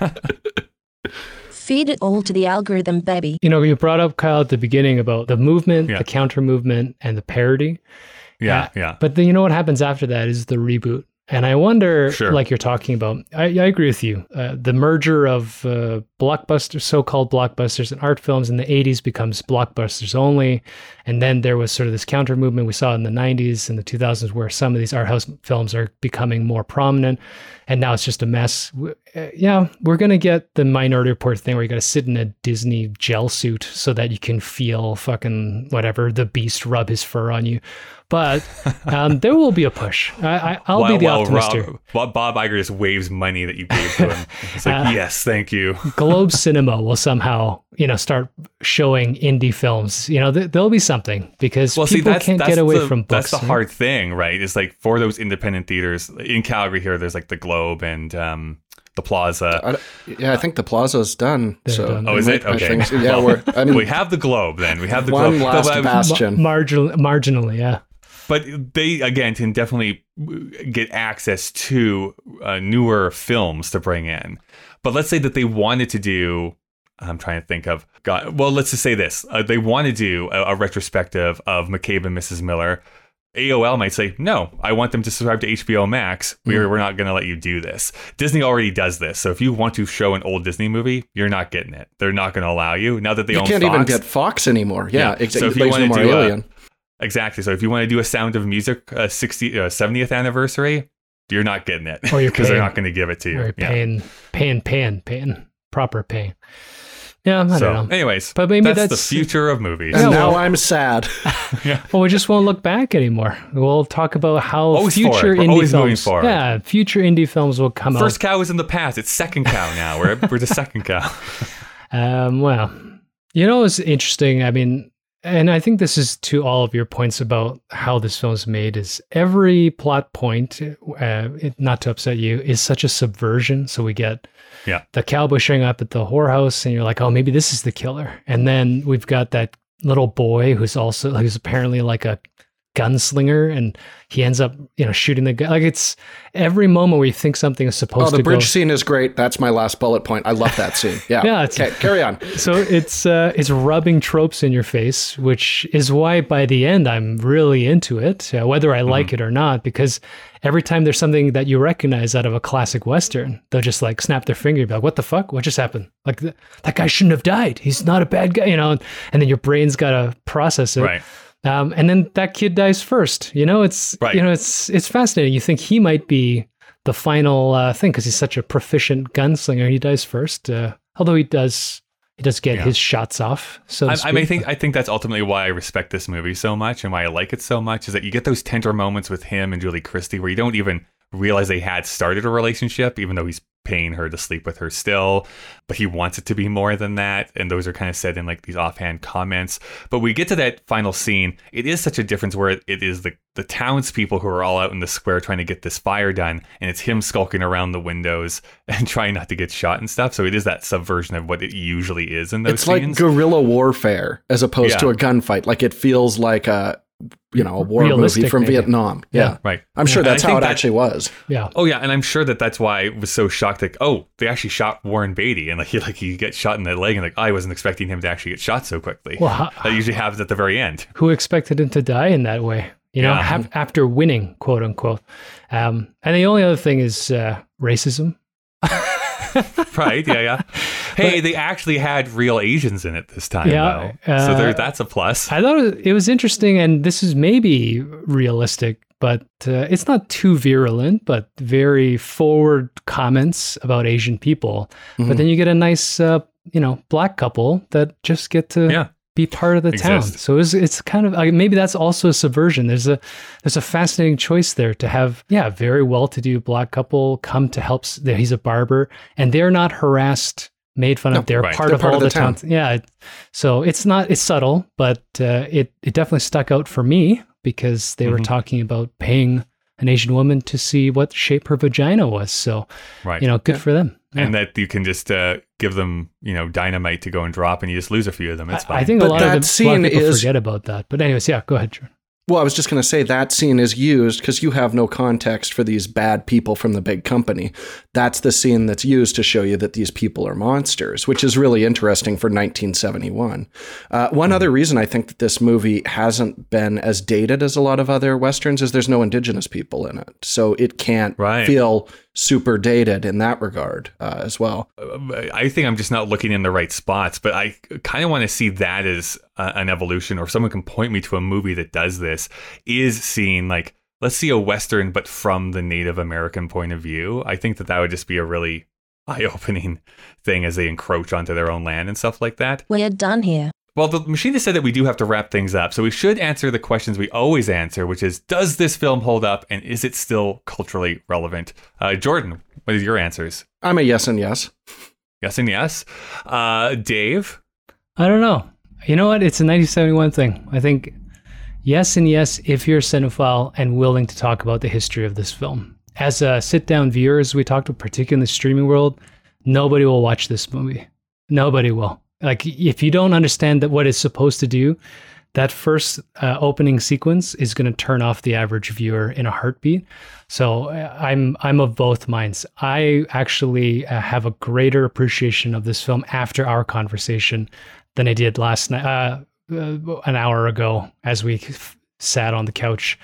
Feed it all to the algorithm, baby. you know, you brought up Kyle at the beginning about the movement, Yeah. the counter movement, and the parody. Yeah. Uh, Yeah. But then you know what happens after that is the reboot. And I wonder, Sure. like you're talking about, I, I agree with you. Uh, the merger of uh, blockbusters, so-called blockbusters, and art films in the '80s becomes blockbusters only, and then there was sort of this counter movement we saw in the '90s and the 2000s, where some of these art house films are becoming more prominent, and now it's just a mess. W- uh, yeah, we're gonna get the Minority Report thing where you got to sit in a Disney gel suit so that you can feel fucking whatever the Beast rub his fur on you. But um, there will be a push. I, I, I'll while, be the while optimist here. Rob, while Bob Iger just waves money that you gave to him. It's like, Uh, yes, thank you. Globe Cinema will somehow, you know, start showing indie films. You know, th- there'll be something because Well, see, people that's can't that's get away the, from books. That's the right? hard thing, right? It's like for those independent theaters in Calgary here, there's like the Globe and um, the Plaza. I, yeah, I think the plaza's done. They're so done. Oh, is it? Okay. think. Yeah, Well, we're. I mean, we have the Globe, then we have the one Globe. last But- bastion. Marginal, marginally, yeah. But they again can definitely get access to uh, newer films to bring in. But let's say that they wanted to do. I'm trying to think of. God, well, let's just say this: uh, they want to do a, a retrospective of McCabe and Mrs. Miller. AOL might say, "No, I want them to subscribe to HBO Max. We're we're not going to let you do this." Disney already does this, so if you want to show an old Disney movie, you're not getting it. They're not going to allow you now that they own Fox. you own can't Fox. even get Fox anymore. Yeah, Yeah, exactly. so if you no more do a- Alien. Exactly. So if you want to do a Sound of Music uh, 60 uh, 70th anniversary, you're not getting it Or you're because they're not going to give it to you. Or Yeah. paying, paying, paying, paying, proper pay. Yeah, I So, don't know. anyways, But maybe that's, that's- the future of movies. And Yeah, now well- I'm sad. yeah. Well, we just won't look back anymore. We'll talk about how Always future forward. We're indie always moving films. forward. Yeah, future indie films will come First cow is in the past. It's second cow now. We're we're the second cow. Um, well, you know, it's interesting. I mean, and I think this is to all of your points about how this film is made. Is every plot point, uh, it, not to upset you, is such a subversion. So we get Yeah. the cowboy showing up at the whorehouse, and you're like, oh, maybe this is the killer. And then we've got that little boy who's also who's apparently like a gunslinger, and he ends up, you know, shooting the guy Like it's every moment where you think something is supposed Oh, the to bridge go. scene is great. That's my last bullet point. I love that scene. Yeah. Yeah, it's- okay, carry on. so it's uh, it's rubbing tropes in your face, which is why by the end I'm really into it, uh, whether I like Mm-hmm. it or not. Because every time there's something that you recognize out of a classic western, they'll just like snap their finger, and be like, "What the fuck? What just happened? Like th- that guy shouldn't have died. He's not a bad guy," you know. And then your brain's got to process it. right. Um, and then that kid dies first. You know, it's Right. you know, it's it's fascinating. You think he might be the final uh, thing because he's such a proficient gunslinger. He dies first, uh, although he does he does get Yeah. his shots off. So I, I mean, I think I think that's ultimately why I respect this movie so much and why I like it so much is that you get those tender moments with him and Julie Christie where you don't even realize they had started a relationship, even though he's paying her to sleep with her still. But he wants it to be more than that, and those are kind of said in like these offhand comments. But we get to that final scene. It is such a difference where it is the the townspeople who are all out in the square trying to get this fire done, and it's him skulking around the windows and trying not to get shot and stuff. So it is that subversion of what it usually is in those It's like guerrilla warfare as opposed to a gunfight. Like it feels like a you know a war Realistic, movie from maybe. Vietnam. Yeah. Yeah. right. I'm sure And I that's how it that- actually was. yeah. Oh yeah, and I'm sure that that's why I was so shocked. Like, oh, they actually shot Warren Beatty, and like he like he gets shot in the leg, and like I wasn't expecting him to actually get shot so quickly. Well, how- that usually happens at the very end. Who expected him to die in that way? You know, Yeah. haf- after winning, quote unquote. Um, and the only other thing is uh, racism. Right? Yeah, yeah. Hey, they actually had real Asians in it this time. Yeah, though. so uh, there, that's a plus. I thought it was interesting, and this is maybe realistic, but uh, it's not too virulent, but very forward comments about Asian people. Mm-hmm. But then you get a nice, uh, you know, black couple that just get to Yeah. Be part of the town. So it's, it's kind of like, maybe that's also a subversion. There's a there's a fascinating choice there to have, yeah, a very well-to-do black couple come to help. He's a barber, and they're not harassed. Made fun No, of. They're right. part They're of part all of the the town. Yeah, so it's not it's subtle, but uh, it it definitely stuck out for me because they were Mhm. talking about paying an Asian woman to see what shape her vagina was. So right. you know, good for them. Yeah. and that you can just uh, give them, you know, dynamite to go and drop, and you just lose a few of them. It's I, fine. I think But a lot that of, them, a lot of people is- forget about that. But anyways, yeah, go ahead, Jordan. Well, I was just going to say that scene is used because you have no context for these bad people from the big company. That's the scene that's used to show you that these people are monsters, which is really interesting for 1971. Uh, one other reason I think that this movie hasn't been as dated as a lot of other westerns is there's no indigenous people in it, so it can't Right. feel super dated in that regard uh, as well. I think I'm just not looking in the right spots, but I kind of want to see that as uh, an evolution, or if someone can point me to a movie that does this, is seeing like, let's see a Western, but from the Native American point of view. I think that that would just be a really eye opening thing as they encroach onto their own land and stuff like that. We're done here. Well, the machinist said that we do have to wrap things up, so we should answer the questions we always answer, which is Does this film hold up and is it still culturally relevant? Uh, Jordan, what are your answers? I'm a yes and yes. Yes and yes. Uh, Dave? I don't know. You know what? It's a 1971 thing. I think yes and yes if you're a cinephile and willing to talk about the history of this film. As a sit down viewer, as we talked about, particularly in the streaming world, nobody will watch this movie. Nobody will. Like, if you don't understand that what it's supposed to do, that first uh, opening sequence is going to turn off the average viewer in a heartbeat. So uh, I'm I'm of both minds. I actually uh, have a greater appreciation of this film after our conversation than I did last night, uh, uh, an hour ago, as we f- sat on the couch,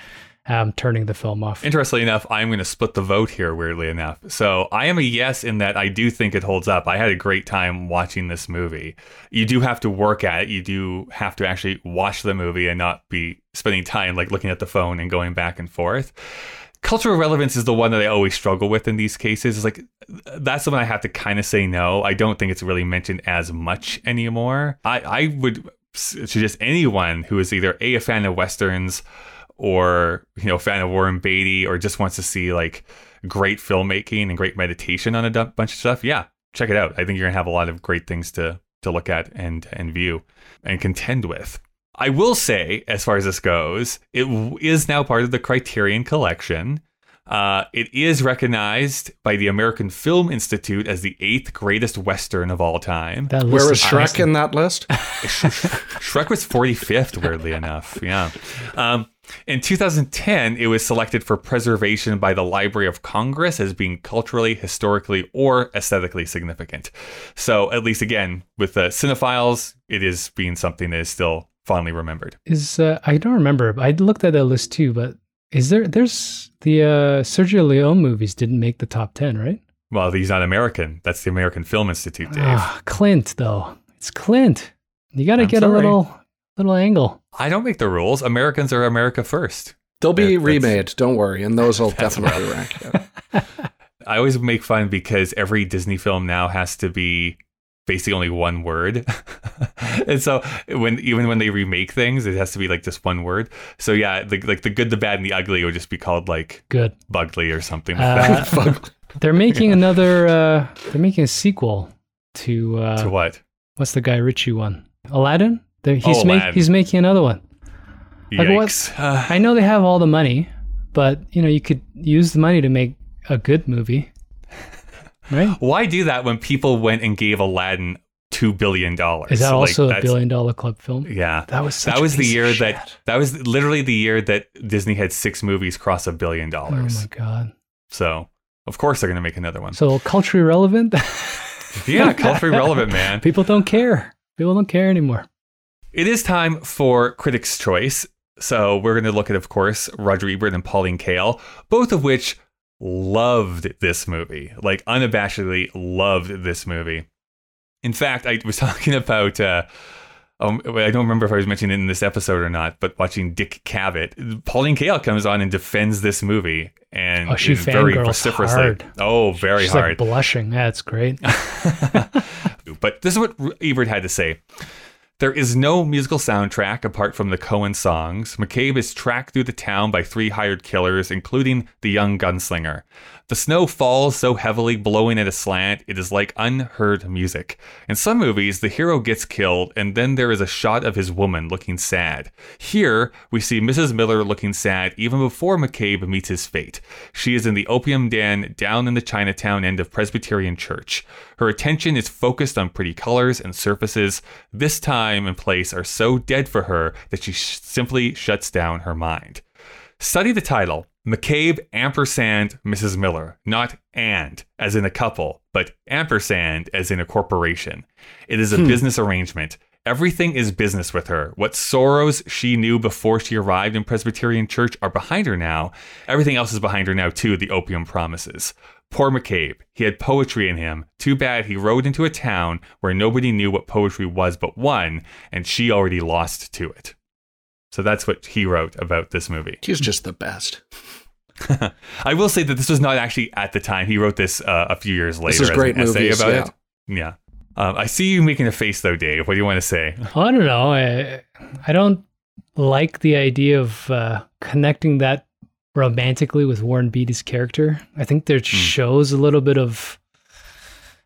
um, turning the film off. Interestingly enough, I'm going to split the vote here, weirdly enough. So I am a yes in that I do think it holds up. I had a great time watching this movie. You do have to work at it. You do have to actually watch the movie and not be spending time like looking at the phone and going back and forth. Cultural relevance is the one that I always struggle with in these cases. It's like that's the one I have to kind of say no. I don't think it's really mentioned as much anymore. I, I would suggest anyone who is either a, a fan of westerns or you know fan of Warren Beatty or just wants to see like great filmmaking and great meditation on a bunch of stuff, yeah, check it out. I think you're gonna have a lot of great things to to look at and and view and contend with. I will say, as far as this goes, it is now part of the Criterion Collection. Uh, it is recognized by the American Film Institute as the eighth greatest Western of all time. That Where was Shrek awesome. in that list? Shrek was 45th, weirdly enough. Yeah. Um, in 2010, it was selected for preservation by the Library of Congress as being culturally, historically, or aesthetically significant. So, at least again, with the cinephiles, it is being something that is still fondly remembered. Is uh, I don't remember. I looked at that list too, but is there? There's the uh, Sergio Leone movies didn't make the top ten, right? Well, he's not American. That's the American Film Institute, Dave. Ah, Clint though. It's Clint. You got to I'm get sorry. a little little angle. I don't make the rules. Americans are America first. They'll be That- remade. Don't worry, and those will definitely rank. Yeah. I always make fun because every Disney film now has to be basically only one word. and so when even when they remake things, it has to be like just one word. So yeah, the, like the good, the bad, and the ugly would just be called like Good. Bugly or something like that. Uh, they're making another. Uh, they're making a sequel to uh, to what? what's the Guy Ritchie one? Aladdin. They're, he's Oh, make, he's making another one. Like what- Yikes. Uh, I know they have all the money, but you know you could use the money to make a good movie, right? why do that when people went and gave Aladdin two billion dollars? Is that Like, also a billion dollar club film? Yeah, That was that was the year that that was literally the year that Disney had six movies cross a billion oh dollars. Oh my god! so of course they're gonna make another one. So culturally relevant. yeah, culturally relevant, man. People don't care. People don't care anymore. It is time for Critics' Choice. So we're going to look at, of course, Roger Ebert and Pauline Kael, both of which loved this movie, like unabashedly loved this movie. In fact, I was talking about. Uh, um, I don't remember if I was mentioning it in this episode or not, but watching Dick Cavett, Pauline Kael comes on and defends this movie, and Oh, she very vociferously. hard. Oh, very She's hard. like blushing. That's great. but this is what Ebert had to say. There is no musical soundtrack apart from the Cohen songs. McCabe is tracked through the town by three hired killers, including the young gunslinger. The snow falls so heavily, blowing at a slant, it is like unheard music. In some movies, the hero gets killed, and then there is a shot of his woman looking sad. Here, we see Mrs. Miller looking sad even before McCabe meets his fate. She is in the opium den down in the Chinatown end of Presbyterian Church. Her attention is focused on pretty colors and surfaces. This time and place are so dead for her that she sh- simply shuts down her mind. Study the title McCabe ampersand Mrs. Miller, not and as in a couple, but ampersand as in a corporation. It is a hmm. business arrangement. Everything is business with her. What sorrows she knew before she arrived in Presbyterian Church are behind her now. Everything else is behind her now, too, the opium promises. Poor McCabe. He had poetry in him. Too bad he rode into a town where nobody knew what poetry was but one, and she already lost to it. So that's what he wrote about this movie. He's just the best. I will say that this was not actually at the time. He wrote this uh, a few years later This is as great an essay movies, about yeah. it. Yeah. Um, I see you making a face though, Dave. What do you want to say? I don't know. I, I don't like the idea of uh, connecting that romantically with Warren Beatty's character. I think there shows a little bit of,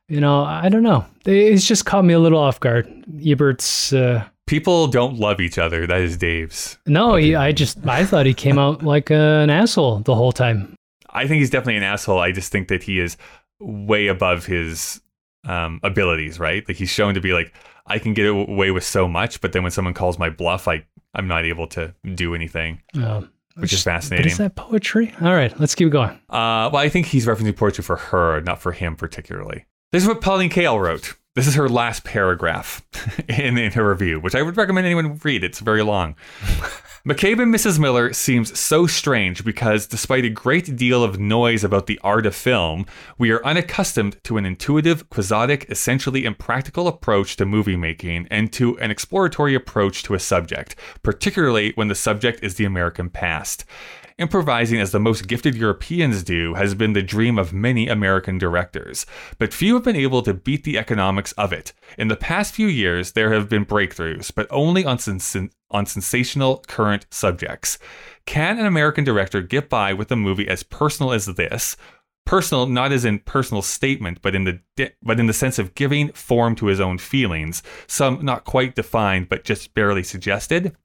you know, I don't know. It's just caught me a little off guard. Ebert's. Uh, People don't love each other. That is Dave's. no, he, I just I thought he came out like an asshole the whole time. I think he's definitely an asshole. I just think that he is way above his um, abilities, right? Like he's shown to be like, I can get away with so much, but then when someone calls my bluff, I I'm not able to do anything, Um, which is but fascinating. is that poetry? All right, let's keep going. Uh, well, I think he's referencing poetry for her, not for him particularly. This is what Pauline Kael wrote. This is her last paragraph in, in her review, which I would recommend anyone read. It's very long. McCabe and Mrs. Miller seems so strange because, despite a great deal of noise about the art of film, we are unaccustomed to an intuitive, quixotic, essentially impractical approach to movie making and to an exploratory approach to a subject, particularly when the subject is the American past. Improvising as the most gifted Europeans do has been the dream of many American directors, but few have been able to beat the economics of it. In the past few years, there have been breakthroughs, but only on, sens- on sensational current subjects. Can an American director get by with a movie as personal as this? Personal, not as in personal statement, but in the but in the sense of giving form to his own feelings, some not quite defined, but just barely suggested.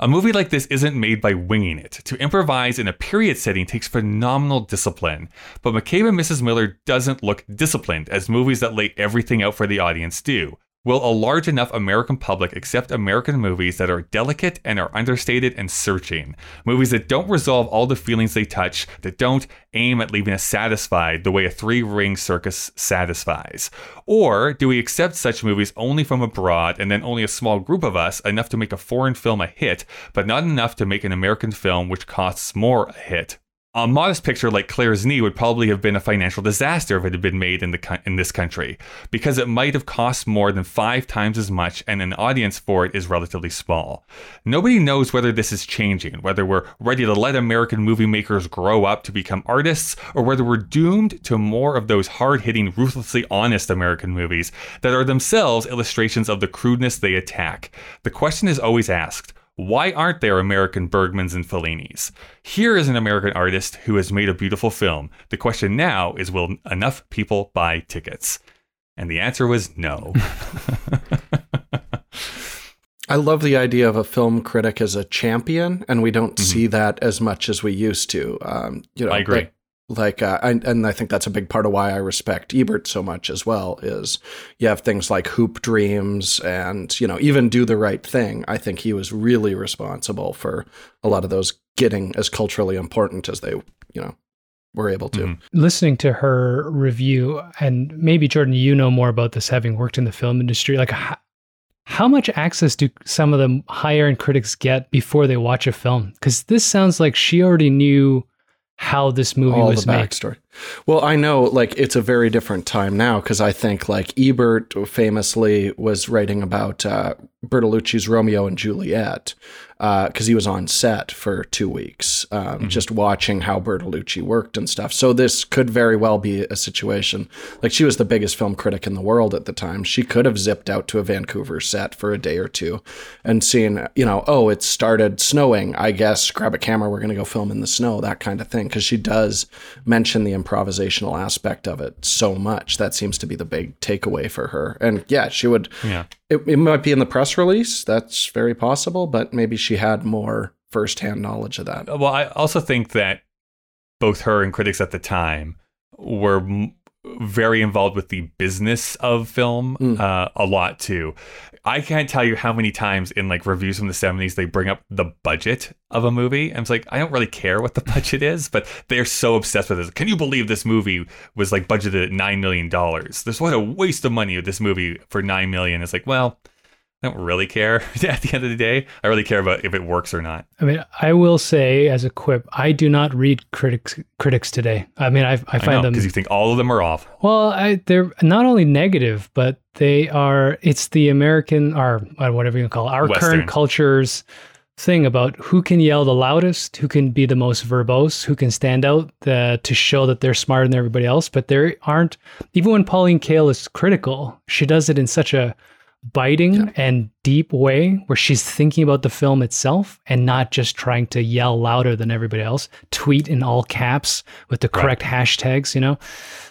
A movie like this isn't made by winging it. To improvise in a period setting takes phenomenal discipline. But McCabe and Mrs. Miller doesn't look disciplined as movies that lay everything out for the audience do. Will a large enough American public accept American movies that are delicate and are understated and searching? Movies that don't resolve all the feelings they touch, that don't aim at leaving us satisfied the way a three ring circus satisfies? Or do we accept such movies only from abroad and then only a small group of us enough to make a foreign film a hit, but not enough to make an American film which costs more a hit? A modest picture like Claire's Knee would probably have been a financial disaster if it had been made in the in this country, because it might have cost more than five times as much, and an audience for it is relatively small. Nobody knows whether this is changing, whether we're ready to let American movie makers grow up to become artists, or whether we're doomed to more of those hard-hitting, ruthlessly honest American movies that are themselves illustrations of the crudeness they attack. The question is always asked. Why aren't there American Bergmans and Fellinis? Here is an American artist who has made a beautiful film. The question now is will enough people buy tickets? And the answer was no. I love the idea of a film critic as a champion, and we don't see that as much as we used to. Um, you know, I agree. Like, like uh, and I think that's a big part of why I respect Ebert so much as well. Is you have things like Hoop Dreams, and you know, even Do the Right Thing. I think he was really responsible for a lot of those getting as culturally important as they, you know, were able to. Mhm. listening to her review, and maybe Jordan, you know more about this having worked in the film industry. Like, how much access do some of the higher end critics get before they watch a film? Because this sounds like she already knew how this movie all was the made. backstory. Well, I know like it's a very different time now because I think like Ebert famously was writing about uh, Bertolucci's Romeo and Juliet because he was on set for two weeks, um, just watching how Bertolucci worked and stuff. So this could very well be a situation like she was the biggest film critic in the world at the time. She could have zipped out to a Vancouver set for a day or two and seen, you know, oh, it started snowing. I guess grab a camera, we're going to go film in the snow, that kind of thing. Because she does mention the improvisational aspect of it so much. That seems to be the big takeaway for her. And yeah, she would. Yeah. It, it might be in the press release. That's very possible, but maybe she had more firsthand knowledge of that. Well, I also think that both her and critics at the time were m- very involved with the business of film Mm. uh, a lot too. I can't tell you how many times in like reviews from the 70s they bring up the budget of a movie. And it's like, I don't really care what the budget is, but they're so obsessed with it. Can you believe this movie was like budgeted at $9 million? There's what a waste of money with this movie for 9 million. It's like, well, I don't really care at the end of the day. I really care about if it works or not. I mean, I will say as a quip, I do not read critics critics today. I mean, I, I I find know, them because you think all of them are off. well. I, they're not only negative, but they are. It's the American or uh, whatever you call it, our Western. current culture's thing about who can yell the loudest, who can be the most verbose, who can stand out the, to show that they're smarter than everybody else. But there aren't even when Pauline Kael is critical, she does it in such a biting and deep way where she's thinking about the film itself and not just trying to yell louder than everybody else tweet in all caps with the correct hashtags you know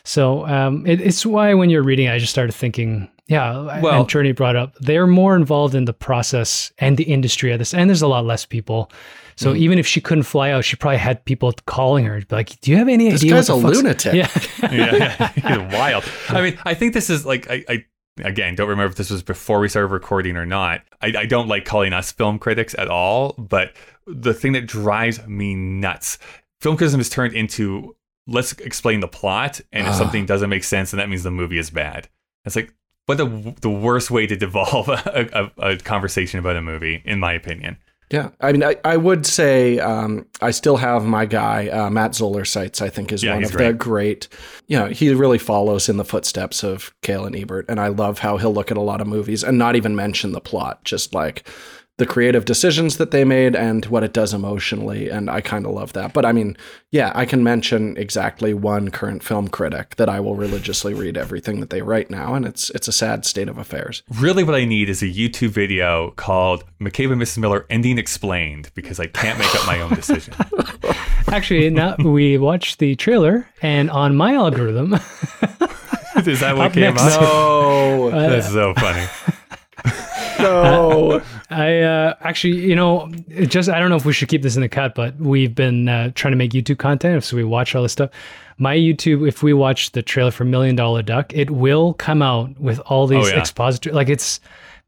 so um, it, it's why when you're reading i just started thinking yeah Well- and Trini brought up they're more involved in the process and the industry of this and there's a lot less people so Mm. even if she couldn't fly out she probably had people calling her like do you have any This idea guy's what a fuck's-" lunatic. yeah yeah, he's wild. I mean, I think this is like I, I again don't remember if this was before we started recording or not. I, I don't like calling us film critics at all, but the thing that drives me nuts, film criticism is turned into let's explain the plot, and if Ah. something doesn't make sense, then that means the movie is bad. It's like what the the worst way to devolve a, a, a conversation about a movie, in my opinion. Yeah, I mean, I, I would say um, I still have my guy uh, Matt Zoller Seitz. I think is Yeah, one of the great. You know, he really follows in the footsteps of Kael and Ebert, and I love how he'll look at a lot of movies and not even mention the plot, just like the creative decisions that they made and what it does emotionally. And I kind of love that. But I mean, yeah, I can mention exactly one current film critic that I will religiously read everything that they write now, and it's it's a sad state of affairs. Really, what I need is a YouTube video called "McCabe and Mrs. Miller Ending Explained" because I can't make up my own decision. actually now we watched the trailer and on my algorithm is that what Up came next. up? No, uh, That's so funny. No. I uh, actually, you know, it just I don't know if we should keep this in the cut, but we've been uh, trying to make YouTube content, so we watch all this stuff. My YouTube, if we watch the trailer for Million Dollar Duck, it will come out with all these Oh, yeah. expository. Like it's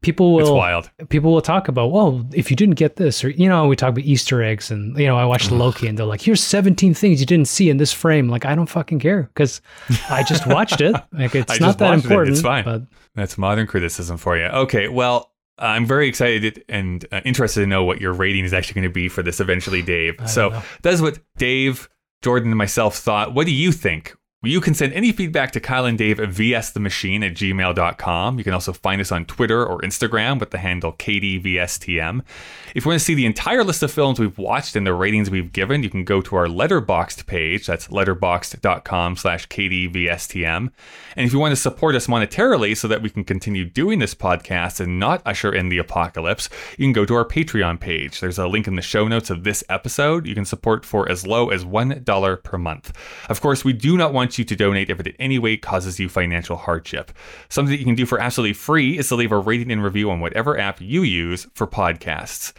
people will It's wild. people will talk about. Well, if you didn't get this, or you know, we talk about Easter eggs, and you know, I watched Loki, and they're like, "Here's 17 things you didn't see in this frame." Like I don't fucking care because I just watched it. Like it's I not that watched it. important. It's fine. But That's modern criticism for you. Okay, well, I'm very excited and uh, interested to know what your rating is actually going to be for this eventually, Dave. So that's what Dave, Jordan, and myself thought. What do you think? You can send any feedback to Kyle and Dave at vsthemachine at gmail.com. You can also find us on Twitter or Instagram with the handle KDVSTM. If you want to see the entire list of films we've watched and the ratings we've given, you can go to our Letterboxd page. That's letterboxd.com slash KDVSTM. And if you want to support us monetarily so that we can continue doing this podcast and not usher in the apocalypse, you can go to our Patreon page. There's a link in the show notes of this episode. You can support for as low as $1 per month. Of course, we do not want you to donate if it in any way causes you financial hardship. Something that you can do for absolutely free is to leave a rating and review on whatever app you use for podcasts.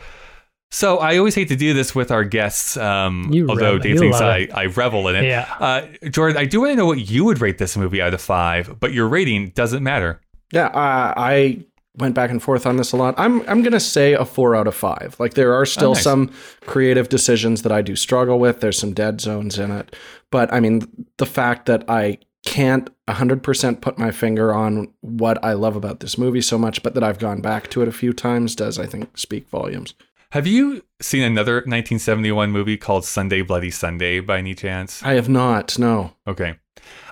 So I always hate to do this with our guests, um, You although revel- Dave thinks I. I revel in it. Yeah. Uh, Jordan, I do want to know what you would rate this movie out of five, but your rating doesn't matter. Yeah, uh, I went back and forth on this a lot. I'm I'm gonna say a four out of five. Like there are still Oh, nice. some creative decisions that I do struggle with. There's some dead zones in it, but I mean the fact that I can't 100% put my finger on what I love about this movie so much, but that I've gone back to it a few times does I think speak volumes. Have you seen another 1971 movie called Sunday Bloody Sunday by any chance? I have not. No. Okay.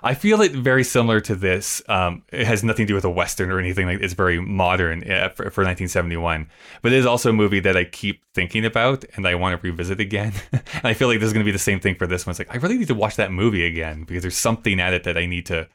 I feel it very similar to this. Um, it has nothing to do with a western or anything like. It's very modern uh, for, for 1971, but it is also a movie that I keep thinking about and I want to revisit again. and I feel like this is going to be the same thing for this one. It's like I really need to watch that movie again because there's something at it that I need to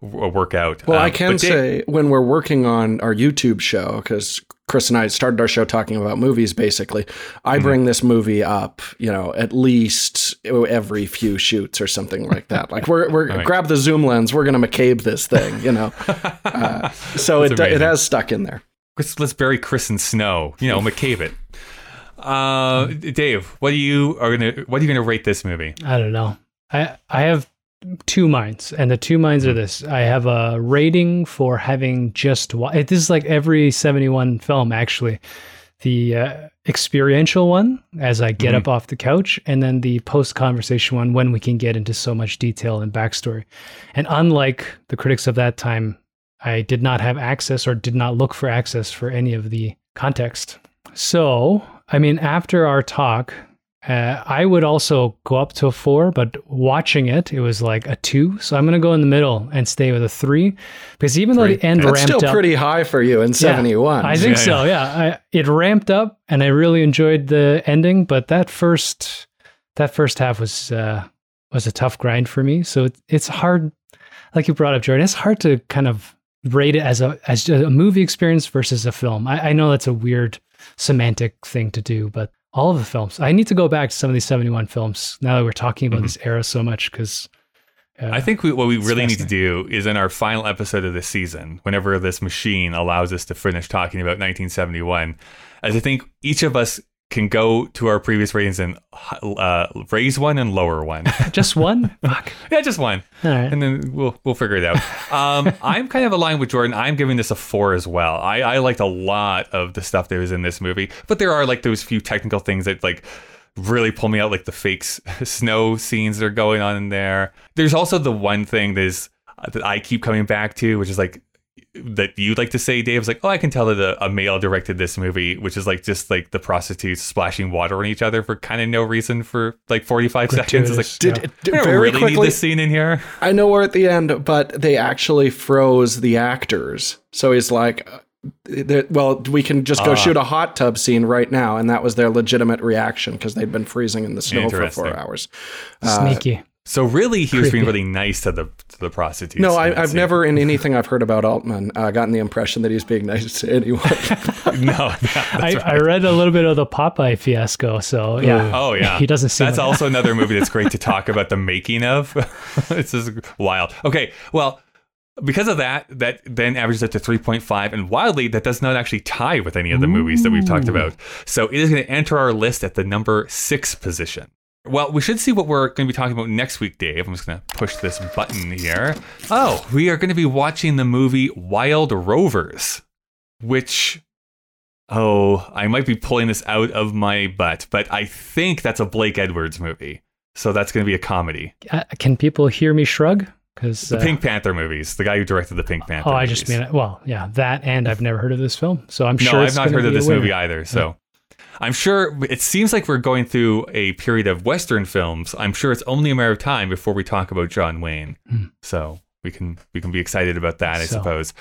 work out. Well, Um, I can but Dave- say when we're working on our YouTube show, because Chris and I started our show talking about movies, basically, I Mm-hmm. bring this movie up, you know, at least every few shoots or something like that. Like we're, we're Right. grab the zoom lens, we're going to McCabe this thing, you know. Uh, so That's it, it has stuck in there. let's, let's bury Chris in snow. You know, McCabe it. Uh, Dave, what do you are gonna what are you gonna rate this movie? I don't know. I I have two minds, and the two minds Hmm. are this: I have a rating for having just wa- This is like every seventy-one film, actually. The uh, experiential one, as I get Mhm. up off the couch, and then the post-conversation one, when we can get into so much detail and backstory. And unlike the critics of that time, I did not have access or did not look for access for any of the context. So, I mean, after our talk, uh, I would also go up to a four, but watching it, it was like a two. So I'm going to go in the middle and stay with a three, because even though the end That's ramped still up, pretty high for you in 71. I think Yeah, so. Yeah, I, it ramped up, and I really enjoyed the ending. But that first, that first half was uh, was a tough grind for me. So it, it's hard, like you brought up, Jordan. It's hard to kind of rate it as a as a movie experience versus a film. I, I know that's a weird semantic thing to do, but all of the films, I need to go back to some of these seventy one films now that we're talking about Mhm. this era so much because. Uh, I think we, what we really need to do is in our final episode of this season, whenever this machine allows us to finish talking about 1971, as I think each of us can go to our previous ratings and uh, raise one and lower one. just one. Fuck. yeah, just one, All right. and then we'll we'll figure it out. Um, I'm kind of aligned with Jordan. I'm giving this a four as well. I, I liked a lot of the stuff that was in this movie, but there are like those few technical things that like really pull me out, like the fake s- snow scenes that are going on in there. There's also the one thing that is uh, that I keep coming back to, which is like that you'd like to say, Dave, is like, oh, I can tell that a, a male directed this movie, which is like just like the prostitutes splashing water on each other for kind of no reason for like 45 seconds. It's like, Did, Yeah. did- I don't very really need this scene in here. I know we're at the end, but they actually froze the actors. So he's like, uh, well, we can just go Ah. shoot a hot tub scene right now. And that was their legitimate reaction because they'd been freezing in the snow for four Interesting. hours. Uh, Sneaky. So really, he was being really nice to the to the prostitutes. No, I, I've scene. never, in anything I've heard about Altman, uh, gotten the impression that he's being nice to anyone. no. I, I read a little bit of the Popeye fiasco, so yeah. Oh yeah, He doesn't seem That's like- also another movie that's great to talk about the making of. it's just wild. Okay, well, because of that, that then averages up to three point five, and wildly, that does not actually tie with any of the movies that we've talked about. So it is going to enter our list at the number six position. Well, we should see what we're going to be talking about next week, Dave. I'm just going to push this button here. Oh, we are going to be watching the movie Wild Rovers, which Oh, I might be pulling this out of my butt, but I think that's a Blake Edwards movie. So that's going to be a comedy. Uh, can people hear me shrug? Because The Pink Panther movies, the guy who directed the Pink Panther. Oh, I just movies. mean well, yeah, that and I've never heard of this film, so I'm sure No, sure I've not heard of this movie either. So I'm sure it seems like we're going through a period of Western films. I'm sure it's only a matter of time before we talk about John Wayne. Hmm. So we can we can be excited about that, I So- suppose.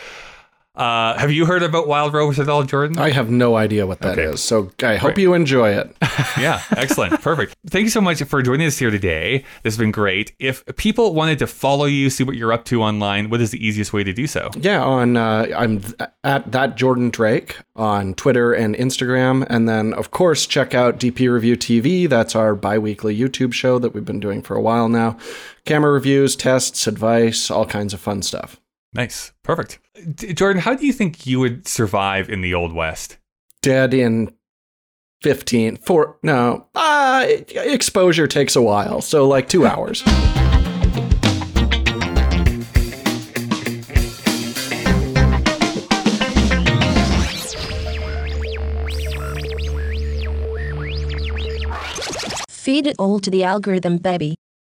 Uh, have you heard about Wild Rovers at all, Jordan? I have no idea what that is. Okay. So I hope Right. you enjoy it. yeah, excellent. Perfect. Thank you so much for joining us here today. This has been great. If people wanted to follow you, see what you're up to online, what is the easiest way to do so? Yeah, on uh, I'm at that Jordan Drake on Twitter and Instagram, and then of course check out DP Review TV. That's our biweekly YouTube show that we've been doing for a while now. Camera reviews, tests, advice, all kinds of fun stuff. Nice. Perfect. Jordan, how do you think you would survive in the Old West? Dead in 15 four no uh exposure takes a while so like two hours Feed it all to the algorithm, baby.